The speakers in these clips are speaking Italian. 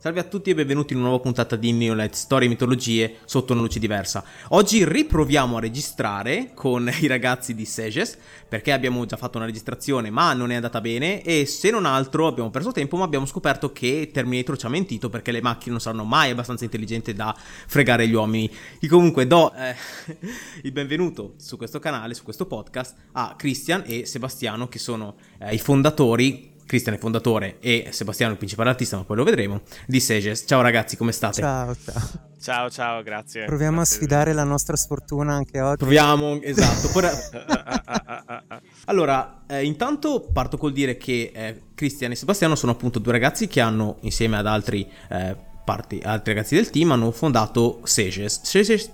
Salve a tutti e benvenuti in una nuova puntata di Neolet Storie e Mitologie sotto una luce diversa. Oggi riproviamo a registrare con i ragazzi di Seges perché abbiamo già fatto una registrazione ma non è andata bene e se non altro abbiamo perso tempo ma abbiamo scoperto che Terminator ci ha mentito perché le macchine non saranno mai abbastanza intelligenti da fregare gli uomini. E comunque do eh, il benvenuto su questo canale, su questo podcast a Christian e Sebastiano che sono eh, i fondatori Cristian è fondatore e Sebastiano il principale artista, ma poi lo vedremo, di Seges. Ciao ragazzi, come state? Ciao, ciao. Ciao, ciao, grazie. Proviamo grazie a sfidare la nostra sfortuna anche oggi. Proviamo, esatto. allora, eh, intanto parto col dire che eh, Cristian e Sebastiano sono appunto due ragazzi che hanno, insieme ad altri, eh, parti, altri ragazzi del team, hanno fondato Seges. Seges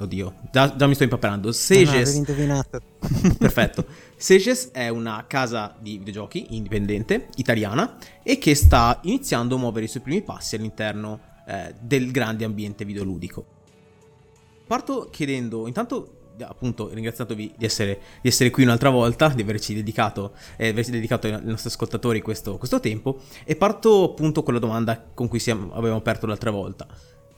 Oddio, già, già mi sto impaperando. Seges. No, indovinato. Perfetto. Seges è una casa di videogiochi indipendente, italiana, e che sta iniziando a muovere i suoi primi passi all'interno eh, del grande ambiente videoludico. Parto chiedendo, intanto appunto ringraziandovi di essere, di essere, qui un'altra volta, di averci dedicato, eh, averci dedicato ai nostri ascoltatori questo, questo, tempo e parto appunto con la domanda con cui siamo, avevamo aperto l'altra volta.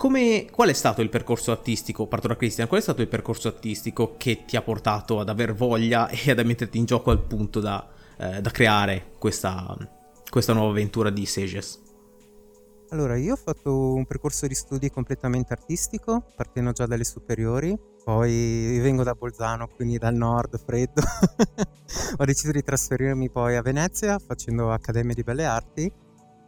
Come, qual è stato il percorso artistico, parto da Christian, qual è stato il percorso artistico che ti ha portato ad aver voglia e ad metterti in gioco al punto da, eh, da creare questa, questa, nuova avventura di Sages? Allora, io ho fatto un percorso di studi completamente artistico, partendo già dalle superiori, poi vengo da Bolzano, quindi dal nord, freddo. ho deciso di trasferirmi poi a Venezia facendo Accademia di Belle Arti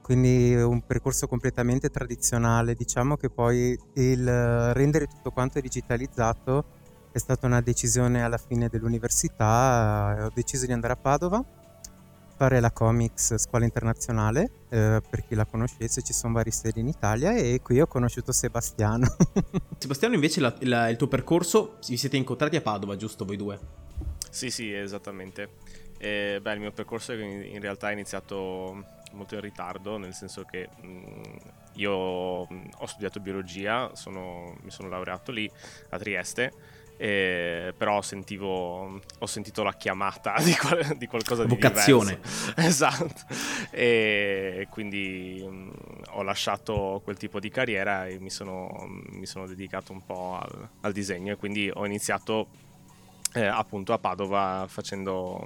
quindi un percorso completamente tradizionale. Diciamo che poi il rendere tutto quanto digitalizzato è stata una decisione alla fine dell'università, ho deciso di andare a Padova, fare la Comics Scuola Internazionale, eh, per chi la conoscesse ci sono vari sedi in Italia e qui ho conosciuto Sebastiano. Sebastiano invece la, la, il tuo percorso, vi siete incontrati a Padova, giusto voi due? Sì, sì, esattamente. Eh, beh, il mio percorso in realtà è iniziato molto in ritardo, nel senso che mh, mm, io mm, ho studiato biologia, sono, mi sono laureato lì a Trieste, eh, però sentivo, ho sentito la chiamata di, qual- di qualcosa Vocazione. di diverso. esatto. E quindi mh, mm, ho lasciato quel tipo di carriera e mi sono, mi sono dedicato un po' al, al, disegno e quindi ho iniziato eh, appunto a Padova facendo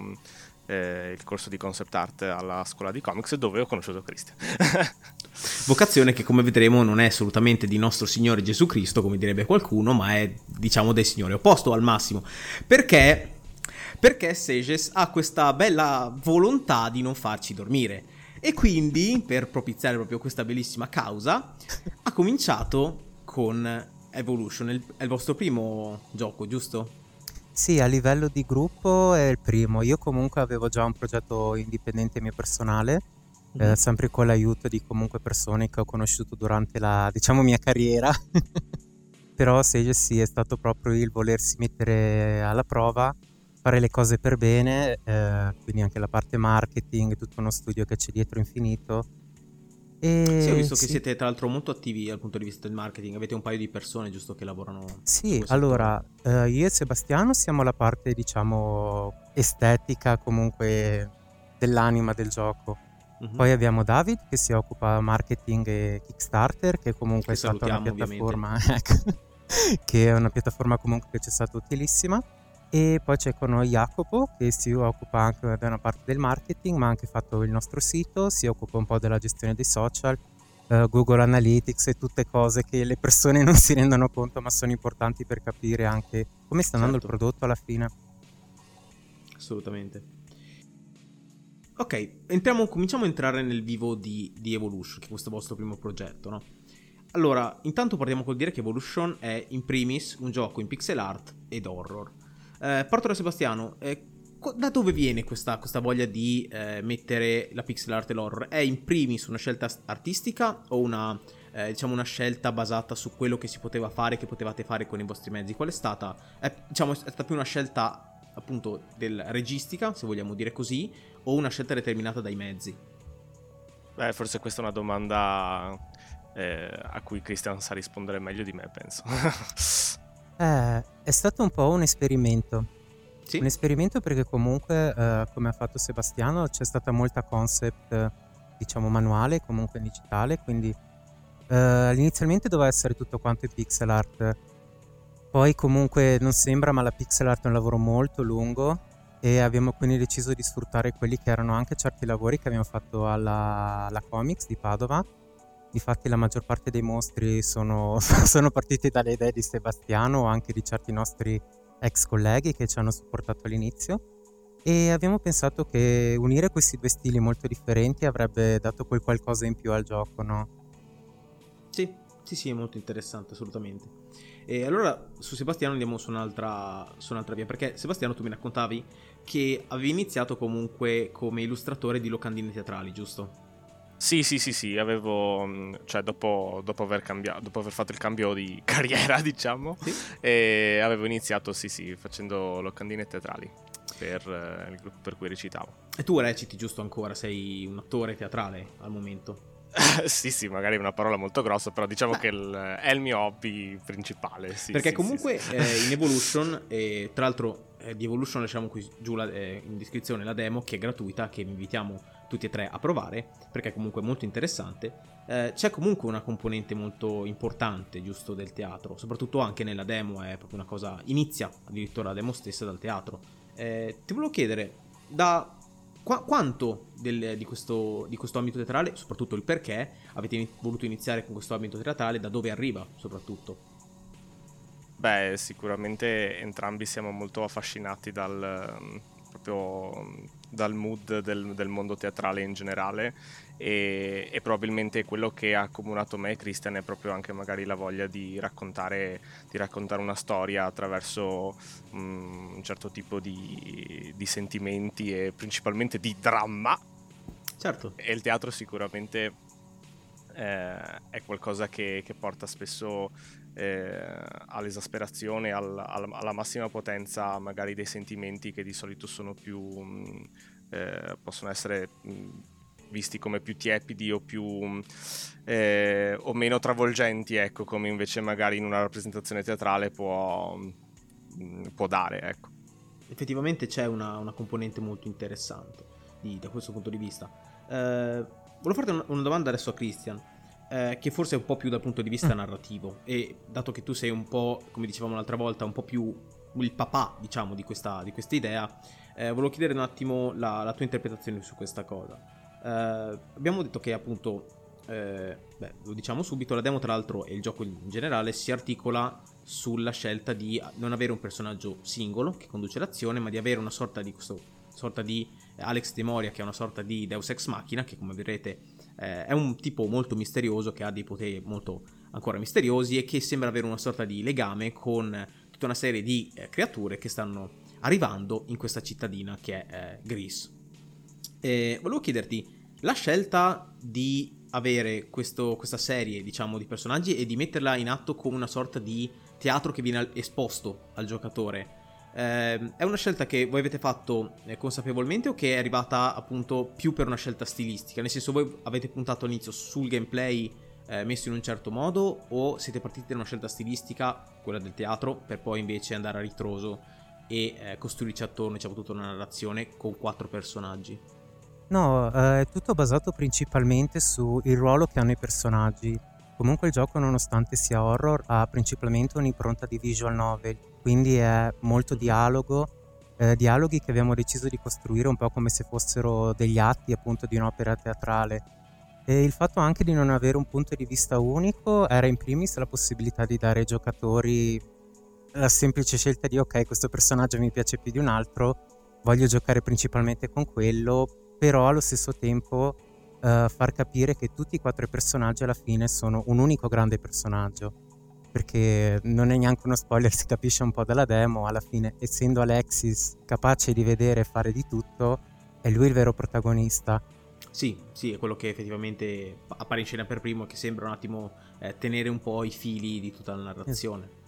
eh, il corso di concept art alla scuola di comics dove ho conosciuto Christian. Vocazione che come vedremo non è assolutamente di nostro Signore Gesù Cristo, come direbbe qualcuno, ma è diciamo del Signore opposto al massimo. Perché? Perché Seges ha questa bella volontà di non farci dormire. E quindi, per propiziare proprio questa bellissima causa, ha cominciato con Evolution. È il vostro primo gioco, giusto? Sì, a livello di gruppo è il primo. Io comunque avevo già un progetto indipendente mio personale, mm-hmm. eh, sempre con l'aiuto di comunque persone che ho conosciuto durante la, diciamo, mia carriera. Però Sage sì, è stato proprio il volersi mettere alla prova, fare le cose per bene, eh, quindi anche la parte marketing, tutto uno studio che c'è dietro infinito e... Sì, ho visto sì. che siete tra l'altro molto attivi dal punto di vista del marketing, avete un paio di persone giusto che lavorano. Sì, allora eh, io e Sebastiano siamo la parte diciamo estetica comunque dell'anima del gioco. Uh-huh. Poi abbiamo David che si occupa marketing e Kickstarter, che comunque che è stata una piattaforma, ecco, che è una piattaforma comunque che ci è stata utilissima. E poi c'è con noi Jacopo che si occupa anche da una parte del marketing, ma ha anche fatto il nostro sito, si occupa un po' della gestione dei social, uh, Google Analytics e tutte cose che le persone non si rendono conto, ma sono importanti per capire anche come sta andando certo. il prodotto alla fine. Assolutamente. Ok, entriamo, cominciamo a entrare nel vivo di, di Evolution, che è questo vostro primo progetto, no? Allora, intanto partiamo col dire che Evolution è in primis un gioco in pixel art ed horror. Eh, parto da Sebastiano. Eh, da dove viene questa, questa voglia di eh, mettere la pixel art e l'horror? È in primis una scelta artistica o una, eh, diciamo una scelta basata su quello che si poteva fare, che potevate fare con i vostri mezzi? Qual è stata? È, diciamo, è stata più una scelta appunto del registica, se vogliamo dire così, o una scelta determinata dai mezzi? Beh, forse questa è una domanda eh, a cui Christian sa rispondere meglio di me, penso. Eh, è stato un po' un esperimento. Sì. Un esperimento perché comunque, eh, come ha fatto Sebastiano, c'è stata molta concept, diciamo, manuale, comunque digitale, quindi Uh, inizialmente doveva essere tutto quanto in pixel art, poi comunque non sembra, ma la pixel art è un lavoro molto lungo e abbiamo quindi deciso di sfruttare quelli che erano anche certi lavori che abbiamo fatto alla, alla Comics di Padova. Difatti la maggior parte dei mostri sono, sono partiti dalle idee di Sebastiano o anche di certi nostri ex colleghi che ci hanno supportato all'inizio e abbiamo pensato che unire questi due stili molto differenti avrebbe dato quel qualcosa in più al gioco, no? Sì, sì, sì, è molto interessante, assolutamente. E allora su Sebastiano andiamo su un'altra, su un'altra via, perché Sebastiano tu mi raccontavi che avevi iniziato comunque come illustratore di locandine teatrali, giusto? Sì, sì, sì, sì, avevo, mm, cioè dopo, dopo, aver cambiato, dopo aver fatto il cambio di carriera, diciamo, sì. avevo iniziato, sì, sì, facendo locandine teatrali per uh, il gruppo per cui recitavo. E tu reciti giusto ancora? Sei un attore teatrale al momento? sì, sì, magari è una parola molto grossa, però diciamo Beh. che il, è il mio hobby principale. Sì, Perché sì, comunque sì, eh, in Evolution, e tra l'altro eh, di Evolution lasciamo qui giù la, eh, in descrizione la demo che è gratuita, che vi invitiamo tutti e tre a provare, perché è comunque molto interessante. Eh, c'è comunque una componente molto importante, giusto, del teatro, soprattutto anche nella demo, è proprio una cosa, inizia addirittura la demo stessa dal teatro. Eh, ti volevo chiedere, da Qu- quanto del, di, questo, di, questo, ambito teatrale, soprattutto il perché, avete voluto iniziare con questo ambito teatrale, da dove arriva soprattutto? Beh, sicuramente entrambi siamo molto affascinati dal, proprio dal mood del, del mondo teatrale in generale e, e, probabilmente quello che ha accomunato me e Christian è proprio anche magari la voglia di raccontare, di raccontare una storia attraverso um, un certo tipo di, di, sentimenti e principalmente di dramma. Certo. E il teatro sicuramente eh, è qualcosa che, che porta spesso eh, all'esasperazione, al, al, alla massima potenza magari dei sentimenti che di solito sono più... Mh, eh, possono essere... Mh, visti come più tiepidi o più eh, o meno travolgenti, ecco, come invece magari in una rappresentazione teatrale può, può dare, ecco. Effettivamente c'è una, una componente molto interessante di, da questo punto di vista. Eh, volevo farti una domanda adesso a Christian eh, che forse è un po' più dal punto di vista mm. narrativo e dato che tu sei un po', come dicevamo l'altra volta, un po' più il papà, diciamo, di questa, di questa idea, eh, volevo chiedere un attimo la, la, tua interpretazione su questa cosa. Eh, abbiamo detto che appunto, eh, beh, lo diciamo subito, la demo tra l'altro e il gioco in generale si articola sulla scelta di non avere un personaggio singolo che conduce l'azione, ma di avere una sorta di questo sorta di Alex De Moria che è una sorta di Deus Ex Machina che come vedrete eh, è un tipo molto misterioso che ha dei poteri molto ancora misteriosi e che sembra avere una sorta di legame con tutta una serie di eh, creature che stanno arrivando in questa cittadina che è eh, Gris. E volevo chiederti, la scelta di avere questo, questa serie, diciamo, di personaggi e di metterla in atto come una sorta di teatro che viene esposto al giocatore, eh, è una scelta che voi avete fatto eh, consapevolmente o che è arrivata appunto più per una scelta stilistica? Nel senso voi avete puntato all'inizio sul gameplay eh, messo in un certo modo o siete partiti da una scelta stilistica, quella del teatro, per poi invece andare a ritroso e eh, costruirci attorno diciamo tutta una narrazione con quattro personaggi? No, eh, è tutto basato principalmente sul ruolo che hanno i personaggi. Comunque il gioco, nonostante sia horror, ha principalmente un'impronta di visual novel quindi è molto dialogo, eh, dialoghi che abbiamo deciso di costruire un po' come se fossero degli atti appunto di un'opera teatrale. E il fatto anche di non avere un punto di vista unico era in primis la possibilità di dare ai giocatori la semplice scelta di ok, questo personaggio mi piace più di un altro, voglio giocare principalmente con quello, però allo stesso tempo eh, far capire che tutti i quattro personaggi alla fine sono un unico grande personaggio perché non è neanche uno spoiler, si capisce un po' dalla demo, alla fine essendo Alexis capace di vedere e fare di tutto, è lui il vero protagonista. Sì, sì, è quello che effettivamente appare in scena per primo e che sembra un attimo eh, tenere un po' i fili di tutta la narrazione.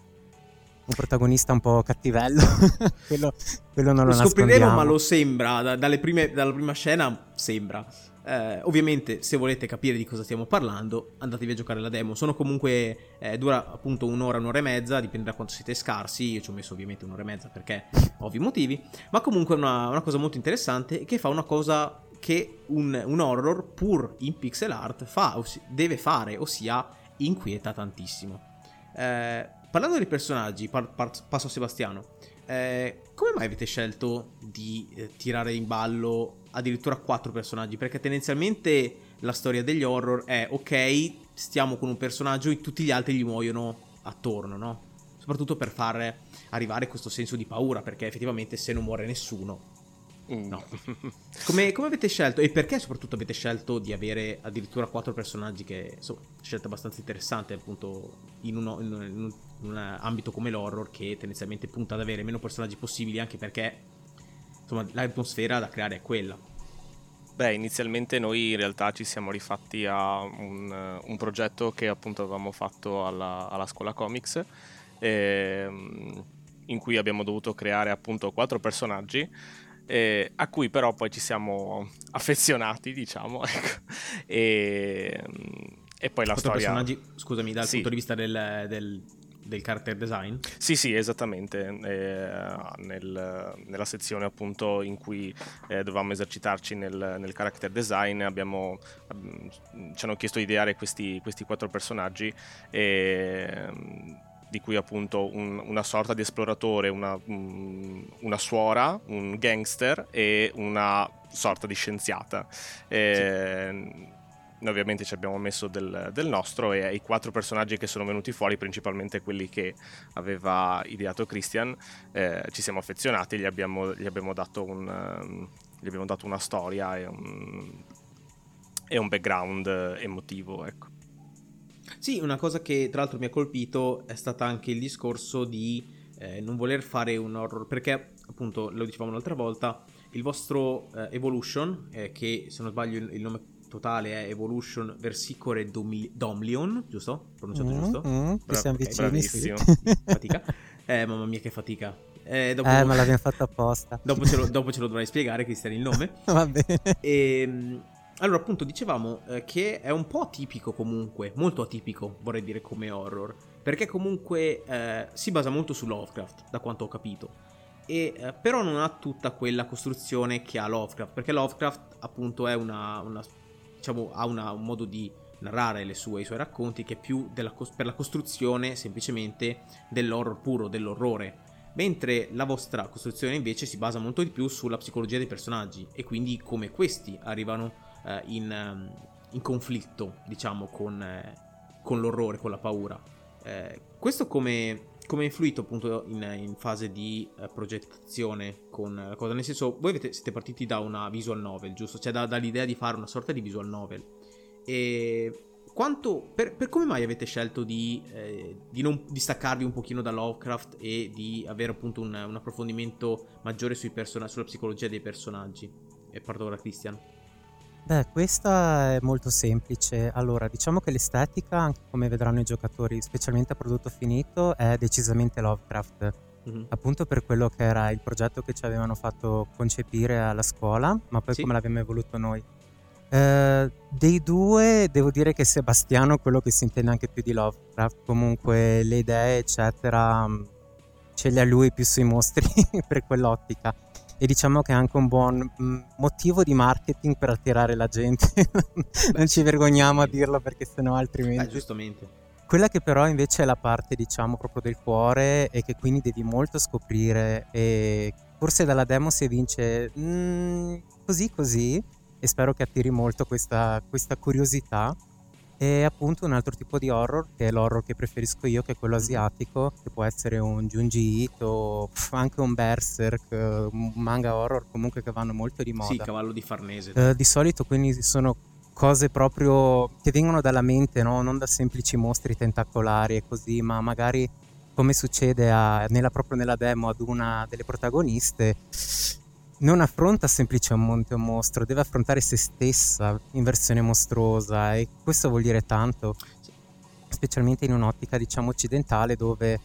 Un protagonista un po' cattivello, quello, quello non lo, lo scopriremo, ma lo sembra, da, prime, dalla prima scena sembra. Eh, ovviamente, se volete capire di cosa stiamo parlando, andatevi a giocare la demo. Sono comunque. Eh, dura appunto un'ora, un'ora e mezza, dipende da quanto siete scarsi. Io ci ho messo ovviamente un'ora e mezza perché ovvi motivi. Ma comunque è una, una, cosa molto interessante che fa una cosa che un, un horror pur in pixel art fa, deve fare, ossia inquieta tantissimo. Eh, parlando dei personaggi, par- par- passo a Sebastiano. Eh, come mai avete scelto di eh, tirare in ballo addirittura quattro personaggi? Perché tendenzialmente la storia degli horror è ok, stiamo con un personaggio e tutti gli altri gli muoiono attorno, no? Soprattutto per far arrivare questo senso di paura, perché effettivamente se non muore nessuno, Mm. No. Come, come, avete scelto e perché soprattutto avete scelto di avere addirittura quattro personaggi che insomma scelta abbastanza interessante appunto in, uno, in, un, in, un, ambito come l'horror che tendenzialmente punta ad avere meno personaggi possibili anche perché insomma l'atmosfera da creare è quella. Beh, inizialmente noi in realtà ci siamo rifatti a un, un progetto che appunto avevamo fatto alla, alla scuola comics ehm, in cui abbiamo dovuto creare appunto quattro personaggi eh, a cui però poi ci siamo affezionati, diciamo, ecco. e, e, poi la storia... personaggi, scusami, dal sì. punto di vista del, del, del character design? Sì, sì, esattamente, eh, nel, nella sezione appunto in cui eh, dovevamo esercitarci nel, nel character design abbiamo, ci hanno chiesto di ideare questi, questi quattro personaggi e di cui appunto un, una sorta di esploratore, una, una, suora, un gangster e una sorta di scienziata. E, sì. Noi ovviamente ci abbiamo messo del, del, nostro e i quattro personaggi che sono venuti fuori, principalmente quelli che aveva ideato Christian, eh, ci siamo affezionati, gli abbiamo, gli abbiamo, dato, un, um, gli abbiamo dato una storia e un, e un background emotivo. Ecco. Sì, una cosa che tra l'altro mi ha colpito è stata anche il discorso di eh, non voler fare un horror, perché appunto, lo dicevamo l'altra volta, il vostro eh, Evolution, eh, che se non sbaglio il, il, nome totale è Evolution Versicore Domi- Domlion, giusto? Pronunciato mm, giusto? Mm, Bra- siamo okay, vicini, sì. fatica. Eh, mamma mia che fatica. Eh, dopo... eh ma l'abbiamo fatto apposta. dopo, ce lo, dopo ce lo dovrai spiegare, Cristian, il nome. Va bene. E ehm, allora, appunto, dicevamo eh, che è un po' atipico comunque, molto atipico, vorrei dire, come horror, perché comunque eh, si basa molto su Lovecraft, da quanto ho capito, e eh, però non ha tutta quella costruzione che ha Lovecraft, perché Lovecraft appunto è una, una diciamo, ha una, un modo di narrare sue, i suoi racconti che è più della, per la costruzione semplicemente dell'horror puro, dell'orrore, mentre la vostra costruzione invece si basa molto di più sulla psicologia dei personaggi e quindi come questi arrivano eh, in, ehm, in, conflitto, diciamo, con, eh, con, l'orrore, con la paura. Eh, questo come, come è influito appunto in, in fase di uh, progettazione con la cosa? Nel senso, voi avete, siete partiti da una visual novel, giusto? Cioè da, dall'idea di fare una sorta di visual novel. E quanto, per, per come mai avete scelto di, eh, di non distaccarvi un pochino da Lovecraft e di avere appunto un, un approfondimento maggiore person- sulla psicologia dei personaggi? E parto ora Christian. Beh, questa è molto semplice. Allora, diciamo che l'estetica, anche come vedranno i giocatori, specialmente a prodotto finito, è decisamente Lovecraft. Mm-hmm. Appunto per quello che era il progetto che ci avevano fatto concepire alla scuola, ma poi sì. come l'abbiamo evoluto noi. Eh, dei due devo dire che Sebastiano è quello che si intende anche più di Lovecraft, comunque le idee eccetera mm, ce le ha lui più sui mostri per quell'ottica e diciamo che è anche un buon mm, motivo di marketing per attirare la gente. non ci vergogniamo a dirlo perché sennò altrimenti... Beh, giustamente. Quella che però invece è la parte, diciamo, proprio del cuore e che quindi devi molto scoprire e forse dalla demo si evince mm, così così e spero che attiri molto questa, questa curiosità e appunto un altro tipo di horror, che è l'horror che preferisco io, che è quello asiatico, che può essere un Junji Ito, anche un Berserk, un manga horror comunque che vanno molto di moda. Sì, cavallo di Farnese. Uh, di solito quindi sono cose proprio che vengono dalla mente, no? non da semplici mostri tentacolari e così, ma magari come succede a, nella, proprio nella demo ad una delle protagoniste, non affronta semplicemente un mostro, deve affrontare se stessa in versione mostruosa e questo vuol dire tanto, specialmente in un'ottica diciamo occidentale dove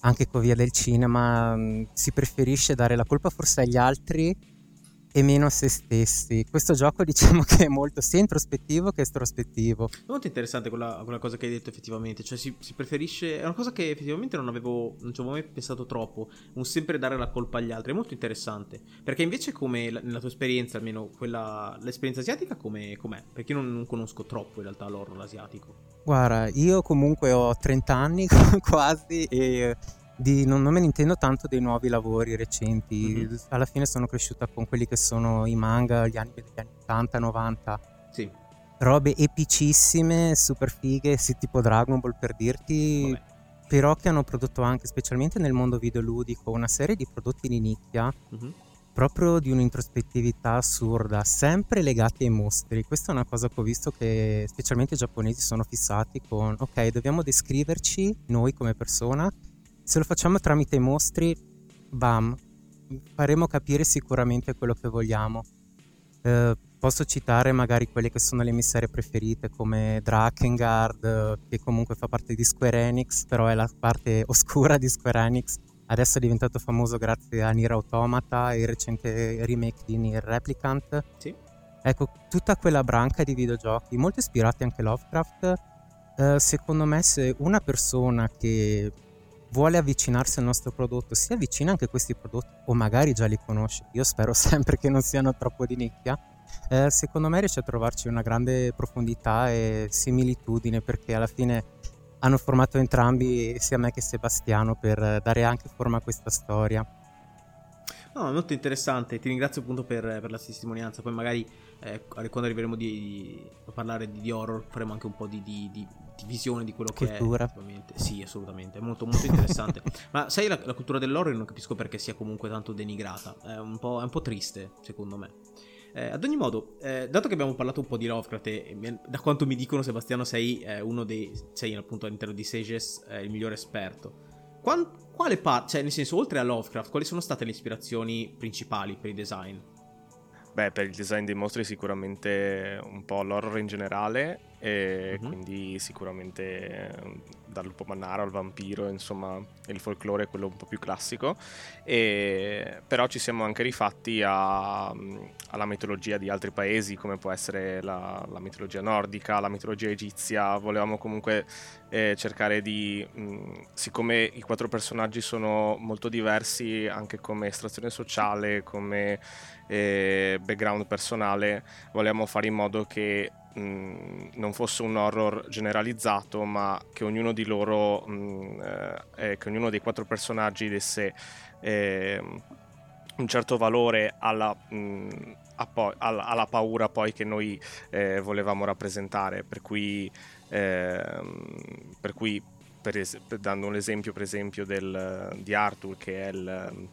anche con via del cinema si preferisce dare la colpa forse agli altri e meno a se stessi. Questo gioco diciamo che è molto sia introspettivo che estrospettivo. Molto interessante quella, quella cosa che hai detto effettivamente, cioè si, si, preferisce, è una cosa che effettivamente non avevo, non ci avevo mai pensato troppo, un sempre dare la colpa agli altri, è molto interessante, perché invece come nella tua esperienza, almeno quella, l'esperienza asiatica come, com'è? Perché io non, non conosco troppo in realtà l'horror asiatico. Guarda, io comunque ho 30 anni quasi e di, non, non, me ne intendo tanto dei nuovi lavori recenti. Mm-hmm. Alla fine sono cresciuta con quelli che sono i manga, gli anime degli anni 80, 90. Sì. Robe epicissime, super fighe, sì, tipo Dragon Ball per dirti. Vabbè. Però che hanno prodotto anche, specialmente nel mondo videoludico, una serie di prodotti di nicchia. Mm-hmm. Proprio di un'introspettività assurda, sempre legati ai mostri. Questa è una cosa che ho visto che specialmente i giapponesi sono fissati con, ok, dobbiamo descriverci noi come persona se lo facciamo tramite i mostri, bam, faremo capire sicuramente quello che vogliamo. Eh, posso citare magari quelle che sono le mie serie preferite come Drakengard, che comunque fa parte di Square Enix, però è la parte oscura di Square Enix. Adesso è diventato famoso grazie a Nier Automata e il recente remake di Nier Replicant. Sì. Ecco, tutta quella branca di videogiochi, molto ispirati anche a Lovecraft. Eh, secondo me se una persona che vuole avvicinarsi al nostro prodotto, si avvicina anche a questi prodotti o magari già li conosce, io spero sempre che non siano troppo di nicchia, eh, secondo me riesce a trovarci una grande profondità e similitudine perché alla fine hanno formato entrambi sia me che Sebastiano per dare anche forma a questa storia. No, molto interessante, ti ringrazio appunto per, per la testimonianza, poi magari eh, quando arriveremo di, di, a parlare di, di, horror faremo anche un po' di, di visione di quello cultura. che è. Sì, assolutamente, è molto, molto interessante. Ma sai, la, la, cultura dell'horror non capisco perché sia comunque tanto denigrata, è un po', è un po triste secondo me. Eh, ad ogni modo, eh, dato che abbiamo parlato un po' di Lovecraft e, e da quanto mi dicono Sebastiano sei eh, uno dei... sei appunto all'interno di Sages il migliore esperto. Quant- quale parte, cioè nel senso, oltre a Lovecraft, quali sono state le ispirazioni principali per il design? Beh, per il design dei mostri sicuramente un po' l'horror in generale e mm-hmm. quindi sicuramente dal lupo mannaro al vampiro, insomma, il folklore è quello un po' più classico. E, però ci siamo anche rifatti a, alla mitologia di altri paesi, come può essere la, la mitologia nordica, la mitologia egizia. Volevamo comunque eh, cercare di, mh, siccome i quattro personaggi sono molto diversi anche come estrazione sociale, come eh, background personale, volevamo fare in modo che non fosse un horror generalizzato, ma che ognuno di loro, mh, eh, che ognuno dei quattro personaggi desse eh, un certo valore alla, mh, po- alla, alla, paura poi che noi eh, volevamo rappresentare. Per cui, ehm, per cui per es- dando un esempio per esempio del, di Arthur che è, il,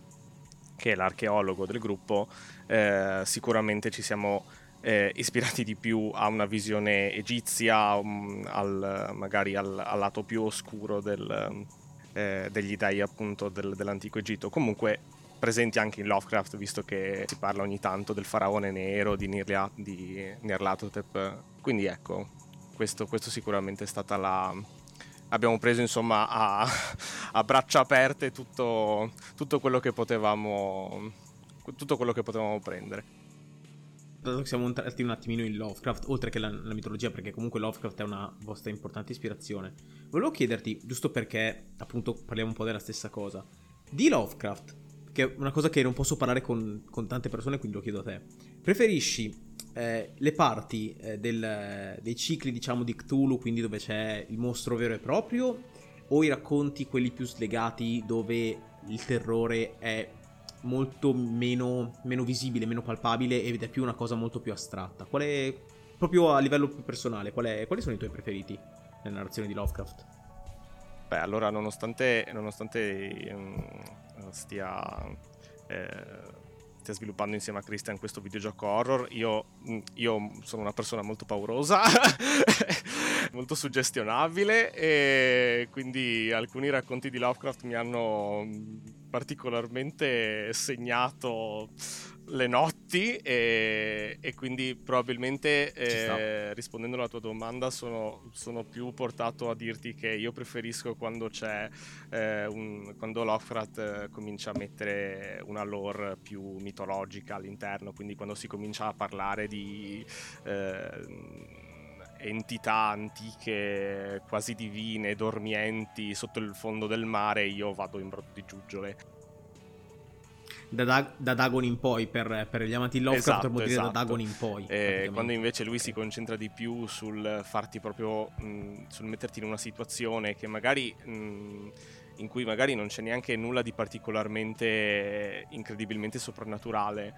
che è l'archeologo del gruppo, eh, sicuramente ci siamo eh, ispirati di più a una visione egizia, um, al, magari al, al, lato più oscuro del, eh, degli dei appunto del, dell'antico Egitto. Comunque presenti anche in Lovecraft, visto che si parla ogni tanto del faraone nero, di, Nirlia, di Nirlatotep. Quindi ecco, questo, questo sicuramente è stata la, abbiamo preso insomma a, a braccia aperte tutto, tutto, quello tutto quello che potevamo prendere dato che siamo entrati un attimino in Lovecraft, oltre che la, la, mitologia, perché comunque Lovecraft è una vostra importante ispirazione, volevo chiederti, giusto perché appunto parliamo un po' della stessa cosa, di Lovecraft, che è una cosa che non posso parlare con, con tante persone, quindi lo chiedo a te, preferisci eh, le parti eh, del, dei cicli, diciamo, di Cthulhu, quindi dove c'è il mostro vero e proprio, o i racconti, quelli più slegati, dove il terrore è molto meno, meno visibile, meno palpabile ed è più una cosa molto più astratta. Qual proprio a livello più personale, qual è, quali sono i tuoi preferiti nella narrazione di Lovecraft? Beh, allora, nonostante, nonostante um, stia, eh, stia, sviluppando insieme a Christian questo videogioco horror, io, mm, io sono una persona molto paurosa, molto suggestionabile e quindi alcuni racconti di Lovecraft mi hanno particolarmente segnato le notti e, e quindi probabilmente eh, rispondendo alla tua domanda sono, sono, più portato a dirti che io preferisco quando c'è eh, un, quando Lovecraft eh, comincia a mettere una lore più mitologica all'interno quindi quando si comincia a parlare di eh, entità antiche quasi divine dormienti sotto il fondo del mare io vado in brodo di giuggiole. Da, da, da, Dagon in poi per, per gli amanti Lovecraft esatto, potremmo dire esatto. da Dagon in poi eh, quando invece lui si concentra di più sul farti proprio mh, sul metterti in una situazione che magari mh, in cui magari non c'è neanche nulla di particolarmente incredibilmente soprannaturale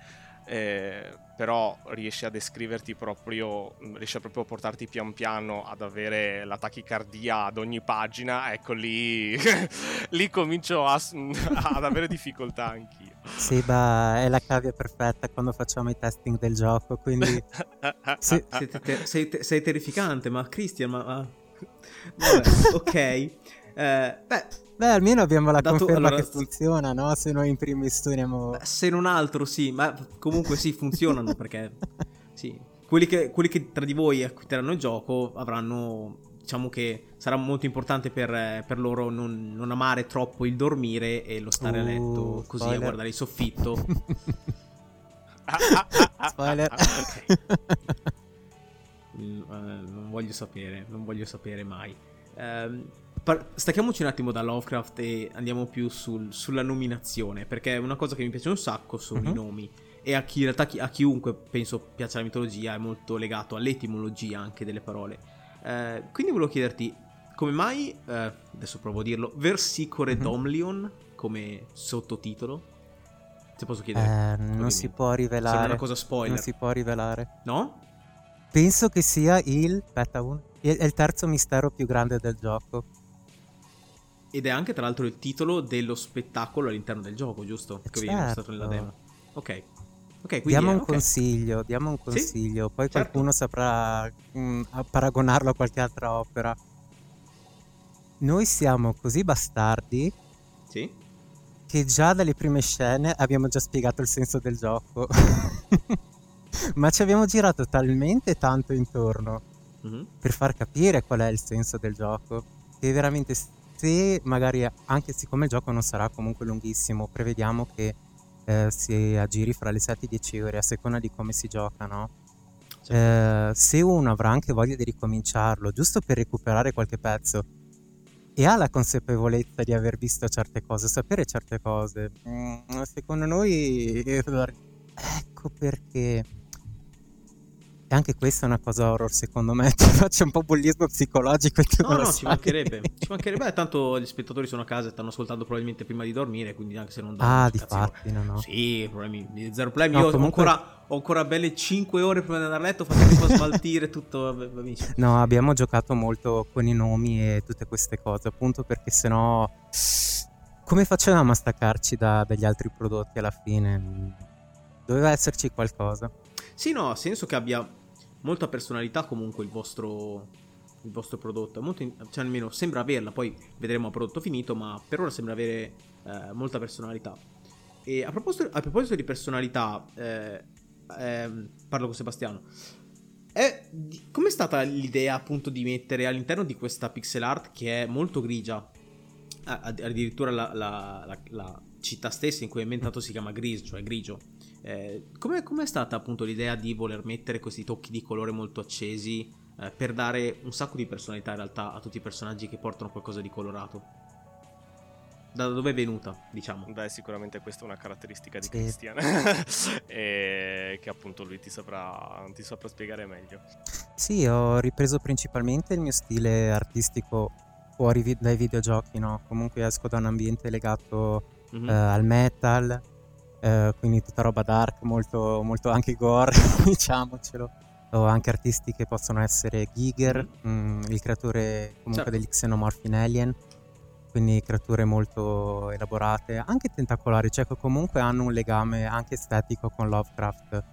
eh, però riesce a descriverti proprio, riesce proprio a portarti pian piano ad avere la tachicardia ad ogni pagina, ecco lì, lì comincio a, ad avere difficoltà anch'io. Sì, beh, è la cavia perfetta quando facciamo i testing del gioco, quindi... sì. Te- sei, te- sei, terrificante, ma Christian, ma... ma... Vabbè, ok. Eh, beh, Beh, almeno abbiamo la Dato, conferma allora, che funziona, no? Se noi in primis studiamo... Se non altro, sì, ma comunque sì, funzionano perché... Sì, quelli che, quelli che tra di voi acquitteranno il gioco avranno... Diciamo che sarà molto importante per, per loro non, non, amare troppo il dormire e lo stare uh, a letto così spoiler. a guardare il soffitto. spoiler. okay. Mm, eh, non voglio sapere, non voglio sapere mai. Um, par- stacchiamoci un attimo da Lovecraft e andiamo più sul, sulla nominazione, perché una cosa che mi piace un sacco sono uh-huh. i mhm. nomi. E a chi in realtà a chiunque penso piace la mitologia è molto legato all'etimologia anche delle parole. Eh, quindi volevo chiederti come mai, eh, adesso provo a dirlo, Versicore uh-huh. Domlion come sottotitolo? Se posso chiedere. Eh, non si può rivelare. È una cosa spoiler. Non si può rivelare. No? Penso che sia il... Aspetta, un... è il terzo mistero più grande del gioco. Ed è anche tra l'altro il titolo dello spettacolo all'interno del gioco, giusto? Che certo. viene mostrato nella demo. Ok. Ok, diamo è, un okay. consiglio, diamo un consiglio, sì? poi certo. qualcuno saprà mh, mm, paragonarlo a qualche altra opera. Noi siamo così bastardi sì? che già dalle prime scene abbiamo già spiegato il senso del gioco. Ma ci abbiamo girato talmente tanto intorno mm-hmm. per far capire qual è il senso del gioco che veramente se magari anche siccome il gioco non sarà comunque lunghissimo, prevediamo che eh, si aggiri fra le 7 e 10 ore a seconda di come si gioca, no? Certo. Eh, se uno avrà anche voglia di ricominciarlo, giusto per recuperare qualche pezzo, e ha la consapevolezza di aver visto certe cose, sapere certe cose, mm, secondo noi, ecco perché e anche questa è una cosa horror, secondo me. Ti faccio un po' bullismo psicologico. E tu no, no, ci mancherebbe. ci mancherebbe. Tanto gli spettatori sono a casa e stanno ascoltando probabilmente prima di dormire. Quindi anche se non danno. Ah, di fatti, no, no. Sì, problemi. Zero problemi. No, Io comunque... ho, ancora, ho ancora belle 5 ore prima di andare a letto. Faccio tipo smaltire tutto. No, abbiamo giocato molto con i nomi e tutte queste cose. Appunto perché sennò. Come facevamo a staccarci da, dagli altri prodotti alla fine? Doveva esserci qualcosa. Sì, no, ha senso che abbia molta personalità comunque il vostro, il vostro prodotto. Molto in, cioè almeno sembra averla, poi vedremo a prodotto finito, ma per ora sembra avere eh, molta personalità. E a proposito, a proposito di personalità, eh, eh, parlo con Sebastiano. È, com'è stata l'idea appunto di mettere all'interno di questa pixel art che è molto grigia? Addirittura la, la, la, la città stessa in cui è inventato si chiama Gris, cioè grigio. Eh, com'è, com'è, stata appunto l'idea di voler mettere questi tocchi di colore molto accesi eh, per dare un sacco di personalità in realtà a tutti i personaggi che portano qualcosa di colorato? Da dove è venuta, diciamo? Beh, sicuramente questa è una caratteristica di sì. Christian e che appunto lui ti saprà, ti saprà spiegare meglio. Sì, ho ripreso principalmente il mio stile artistico fuori vi- dai videogiochi, no? Comunque esco da un ambiente legato mm-hmm. eh, al metal, eh, quindi tutta roba dark, molto, molto anche gore, diciamocelo. O anche artisti che possono essere Giger, mh, mm, il creatore comunque certo. degli Xenomorph in Alien, quindi creature molto elaborate, anche tentacolari, cioè che comunque hanno un legame anche estetico con Lovecraft.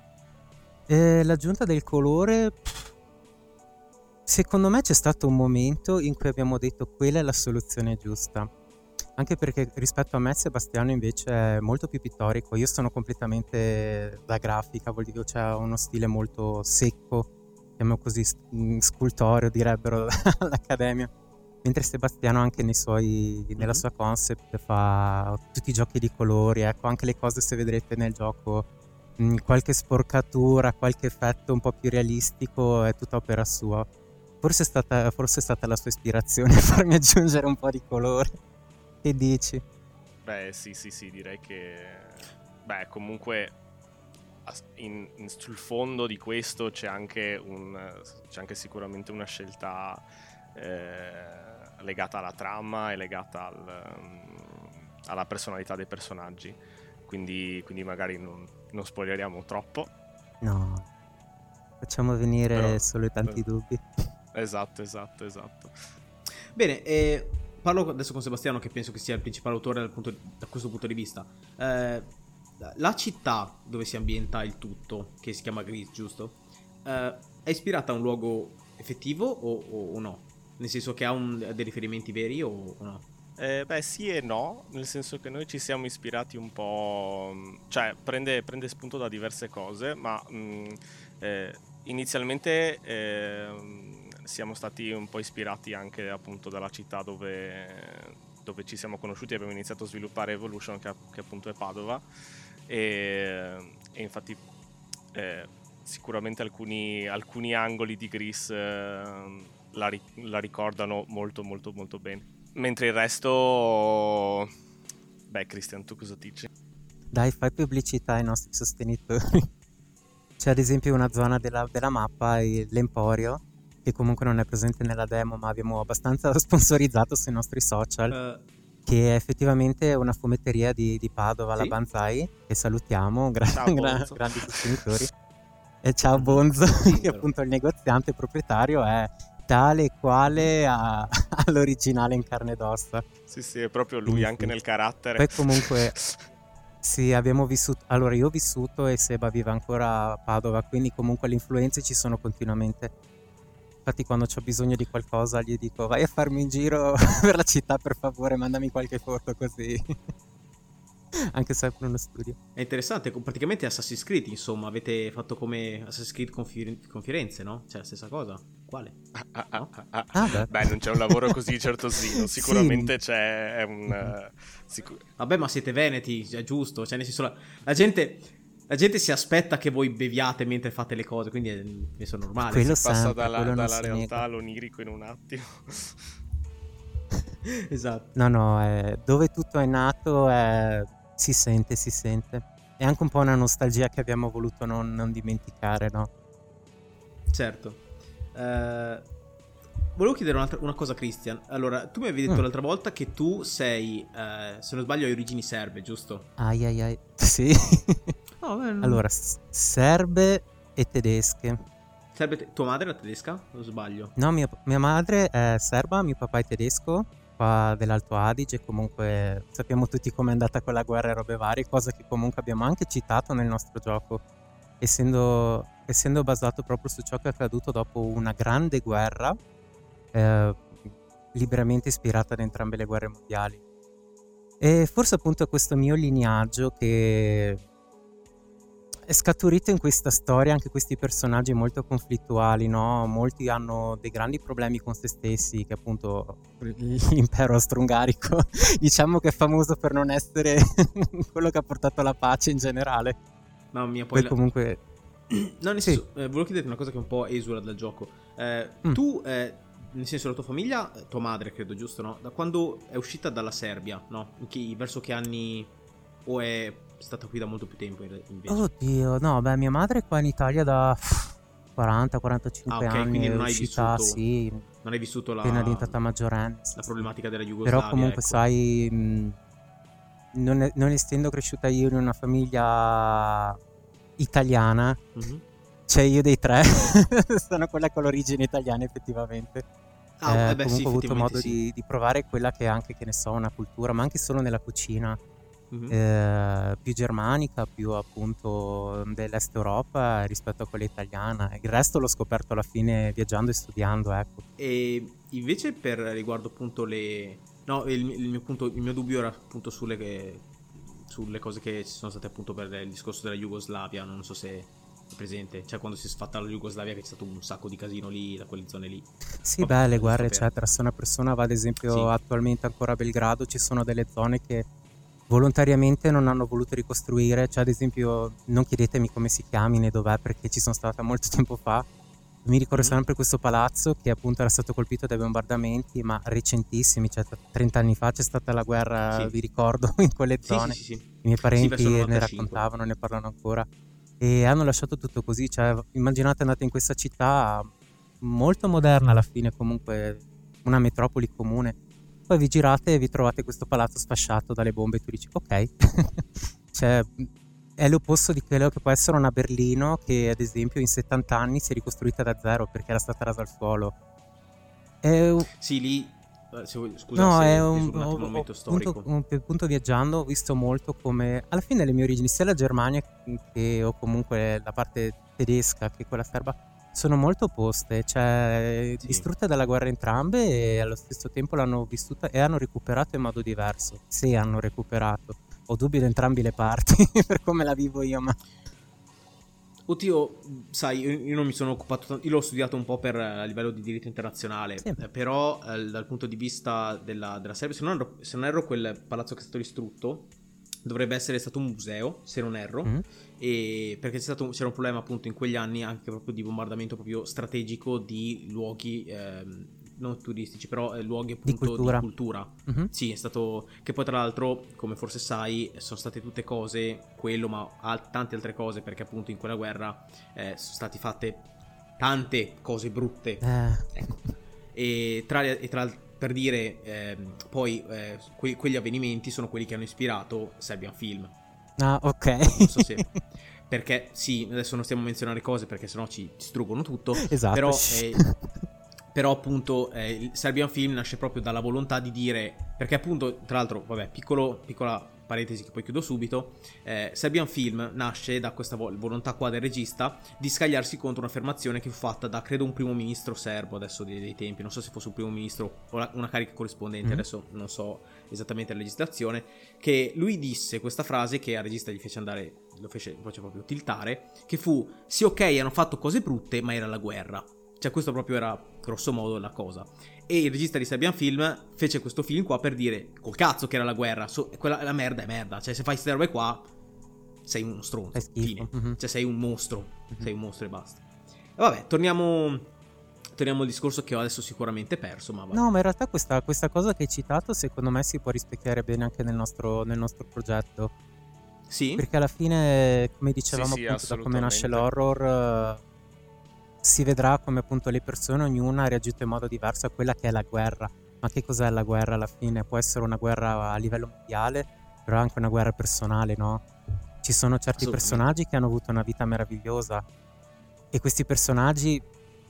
E l'aggiunta del colore, secondo me c'è stato un momento in cui abbiamo detto quella è la soluzione giusta Anche perché rispetto a me Sebastiano invece è molto più pittorico. Io sono completamente da grafica, vuol dire che ho uno stile molto secco, chiamiamo così mm, scultoreo direbbero all'Accademia. Mentre Sebastiano anche suoi, mm-hmm. nella sua concept fa tutti i giochi di colori, ecco anche le cose se vedrete nel gioco mm, qualche sporcatura, qualche effetto un po' più realistico è tutta opera sua. Forse è stata, forse è stata la sua ispirazione farmi aggiungere un po' di colore. Che dici? Beh, sì, sì, sì, direi che... Beh, comunque in, in, sul fondo di questo c'è anche, un, c'è anche sicuramente una scelta eh, legata alla trama e legata al, um, alla personalità dei personaggi. Quindi, quindi magari non, non, spoileriamo troppo. No, facciamo venire Però, solo i tanti però... dubbi. Esatto, esatto, esatto. Bene, eh, parlo adesso con Sebastiano che penso che sia il principale autore punto, da questo punto di vista. Eh, la città dove si ambienta il tutto, che si chiama Gris, giusto? Eh, è ispirata a un luogo effettivo o, o, o no? Nel senso che ha un, dei riferimenti veri o, o no? Eh, beh, sì e no, nel senso che noi ci siamo ispirati un po', cioè prende, prende spunto da diverse cose, ma mh, mm, eh, inizialmente eh, siamo stati un po' ispirati anche appunto dalla città dove, dove ci siamo conosciuti e abbiamo iniziato a sviluppare Evolution che, che appunto è Padova. E, e infatti eh, sicuramente alcuni, alcuni, angoli di Gris eh, la, la, ricordano molto molto molto bene. Mentre il resto beh Christian tu cosa dici? Dai fai pubblicità ai nostri sostenitori. C'è ad esempio una zona della, della mappa, l'Emporio, che comunque non è presente nella demo, ma abbiamo abbastanza sponsorizzato sui nostri social. Uh. Che è effettivamente una fumetteria di, di Padova, sì? la Banzai, che salutiamo, gra- ciao, gra- grandi sostenitori. E ciao Bonzo, che appunto il negoziante proprietario è tale e quale a, all'originale in carne ed ossa. Sì, sì, è proprio lui, anche nel carattere. Poi comunque Sì, abbiamo vissuto. Allora, io ho vissuto e Seba vive ancora a Padova, quindi comunque le influenze ci sono continuamente. Infatti, quando ho bisogno di qualcosa, gli dico vai a farmi un giro per la città, per favore, mandami qualche foto così. Anche se è per uno studio. È interessante, praticamente Assassin's Creed, insomma, avete fatto come Assassin's Creed con, con Firenze, no? Cioè, la stessa cosa. Quale? Ah, ah, ah, no? ah, ah beh. beh. non c'è un lavoro così certosino. Sicuramente sì. c'è un. Uh, sicur- Vabbè, ma siete veneti, è giusto. Cioè, nel senso, la, la gente la gente si aspetta che voi beviate mentre fate le cose, quindi è, è normale. Quello si passa sempre, dalla, dalla realtà all'onirico in un attimo. esatto. No, no, è, dove tutto è nato è, si sente, si sente. È anche un po' una nostalgia che abbiamo voluto non, non dimenticare, no? Certo. Uh, volevo chiedere una cosa Christian. Allora, tu mi avevi detto mm. l'altra volta che tu sei, uh, se non sbaglio, hai origini serbe, giusto? Ai ai ai. Sì. Oh, allora, serbe e tedesche. Serbe te- tua madre era tedesca? O sbaglio? No, mia, mia, madre è serba, mio papà è tedesco, qua dell'Alto Adige. Comunque sappiamo tutti com'è andata quella guerra e robe varie, cosa che comunque abbiamo anche citato nel nostro gioco, essendo, essendo basato proprio su ciò che è accaduto dopo una grande guerra, eh, liberamente ispirata ad entrambe le guerre mondiali. E forse appunto è questo mio lignaggio che è scaturito in questa storia anche questi personaggi molto conflittuali, no? Molti hanno dei grandi problemi con se stessi, che appunto l'impero austro-ungarico diciamo che è famoso per non essere quello che ha portato alla pace in generale. Mamma mia, poi, poi la... comunque... No, nel senso, sì. eh, volevo chiederti una cosa che è un po' esula dal gioco. Eh, mm. Tu, eh, nel senso, la tua famiglia, tua madre credo, giusto, no? Da quando è uscita dalla Serbia, no? Che, verso che anni... O è stata qui da molto più tempo invece. Oddio, no, beh, mia madre è qua in Italia da 40-45 ah, okay, anni. Quindi non hai uscita, vissuto, sì. Non hai vissuto la... Appena diventata maggiorenne. La problematica della Jugoslavia. Però comunque ecco. sai, mh, non, è, non, essendo cresciuta io in una famiglia italiana, mm-hmm. Cioè io dei tre sono quella con l'origine italiana effettivamente. Ah, eh, beh, comunque sì, ho avuto modo sì. di, di, provare quella che è anche, che ne so, una cultura, ma anche solo nella cucina mm-hmm. eh, più germanica, più appunto dell'est Europa rispetto a quella italiana. Il resto l'ho scoperto alla fine viaggiando e studiando, ecco. E invece per riguardo appunto le... No, il, il, mio punto, il mio dubbio era appunto sulle, sulle cose che ci sono state appunto per il discorso della Jugoslavia, non so se presente, cioè quando si è sfatta la Jugoslavia che c'è stato un sacco di casino lì, da quelle zone lì. Sì, Vabbè, beh, le guerre eccetera, se una persona va ad esempio sì. attualmente ancora a Belgrado, ci sono delle zone che volontariamente non hanno voluto ricostruire, cioè ad esempio non chiedetemi come si chiami né dov'è perché ci sono stata molto tempo fa, mi ricordo mm. sempre questo palazzo che appunto era stato colpito dai bombardamenti, ma recentissimi, cioè 30 anni fa c'è stata la guerra, sì. vi ricordo, in quelle zone. Sì, sì, I miei parenti ne raccontavano, ne parlano ancora. E hanno lasciato tutto così, cioè immaginate andate in questa città molto moderna alla fine, comunque una metropoli comune. Poi vi girate e vi trovate questo palazzo sfasciato dalle bombe e tu dici ok, cioè, è l'opposto di quello che può essere una Berlino che ad esempio in 70 anni si è ricostruita da zero perché era stata rasa al suolo. È... Sì, lì se, scusa, no, è un, un, un momento storico. Punto, punto viaggiando ho visto molto come alla fine le mie origini, sia la Germania che o comunque la parte tedesca che quella serba, sono molto opposte, cioè sì. distrutte dalla guerra entrambe e allo stesso tempo l'hanno vissuta e hanno recuperato in modo diverso, se hanno recuperato. Ho dubbi da entrambi le parti per come la vivo io, ma... Oddio, sai, io non mi sono occupato tanto, io l'ho studiato un po' per a livello di diritto internazionale, sì. eh, però eh, dal punto di vista della, della Serbia, se non, ero, se non ero quel palazzo che è stato distrutto, dovrebbe essere stato un museo, se non erro, mm-hmm. perché stato, c'era un problema appunto in quegli anni anche proprio di bombardamento proprio strategico di luoghi ehm, non turistici, però eh, luoghi appunto di cultura. Di cultura. Mm-hmm. Sì, è stato che poi tra l'altro, come forse sai, sono state tutte cose, quello, ma al- tante altre cose, perché appunto in quella guerra eh, sono state fatte tante cose brutte. Eh. Ecco. E tra, e tra per dire, eh, poi que- quegli avvenimenti sono quelli che hanno ispirato Serbian Film. Ah, ok. Non so se... perché sì, adesso non stiamo a menzionare cose perché sennò ci distruggono tutto. Esatto. Però, eh, però appunto eh, il Serbian Film nasce proprio dalla volontà di dire, perché appunto, tra l'altro, vabbè, piccolo, piccola parentesi che poi chiudo subito, eh, Serbian Film nasce da questa vo- volontà qua del regista di scagliarsi contro un'affermazione che fu fatta da, credo, un primo ministro serbo adesso dei, dei tempi, non so se fosse un primo ministro o la, una carica corrispondente, mm-hmm. adesso non so esattamente la legislazione, che lui disse questa frase che al regista gli fece andare, lo fece, lo fece proprio tiltare, che fu, sì ok, hanno fatto cose brutte, ma era la guerra. Cioè questo proprio era grosso modo la cosa. E il regista di Serbian Film fece questo film qua per dire, col cazzo che era la guerra, so, quella, la merda è merda, cioè se fai queste robe qua sei uno stronzo, fine. Mm-hmm. Cioè sei un mostro, mm-hmm. sei un mostro e basta. E vabbè, torniamo torniamo al discorso che ho adesso sicuramente perso. Ma no, ma in realtà questa, questa, cosa che hai citato, secondo me, si può rispecchiare bene anche nel nostro, nel nostro progetto. Sì. Perché alla fine, come dicevamo sì, appunto, da come nasce l'horror, si vedrà come appunto le persone, ognuna ha reagito in modo diverso a quella che è la guerra. Ma che cos'è la guerra alla fine? Può essere una guerra a livello mondiale, però anche una guerra personale, no? Ci sono certi personaggi che hanno avuto una vita meravigliosa e questi personaggi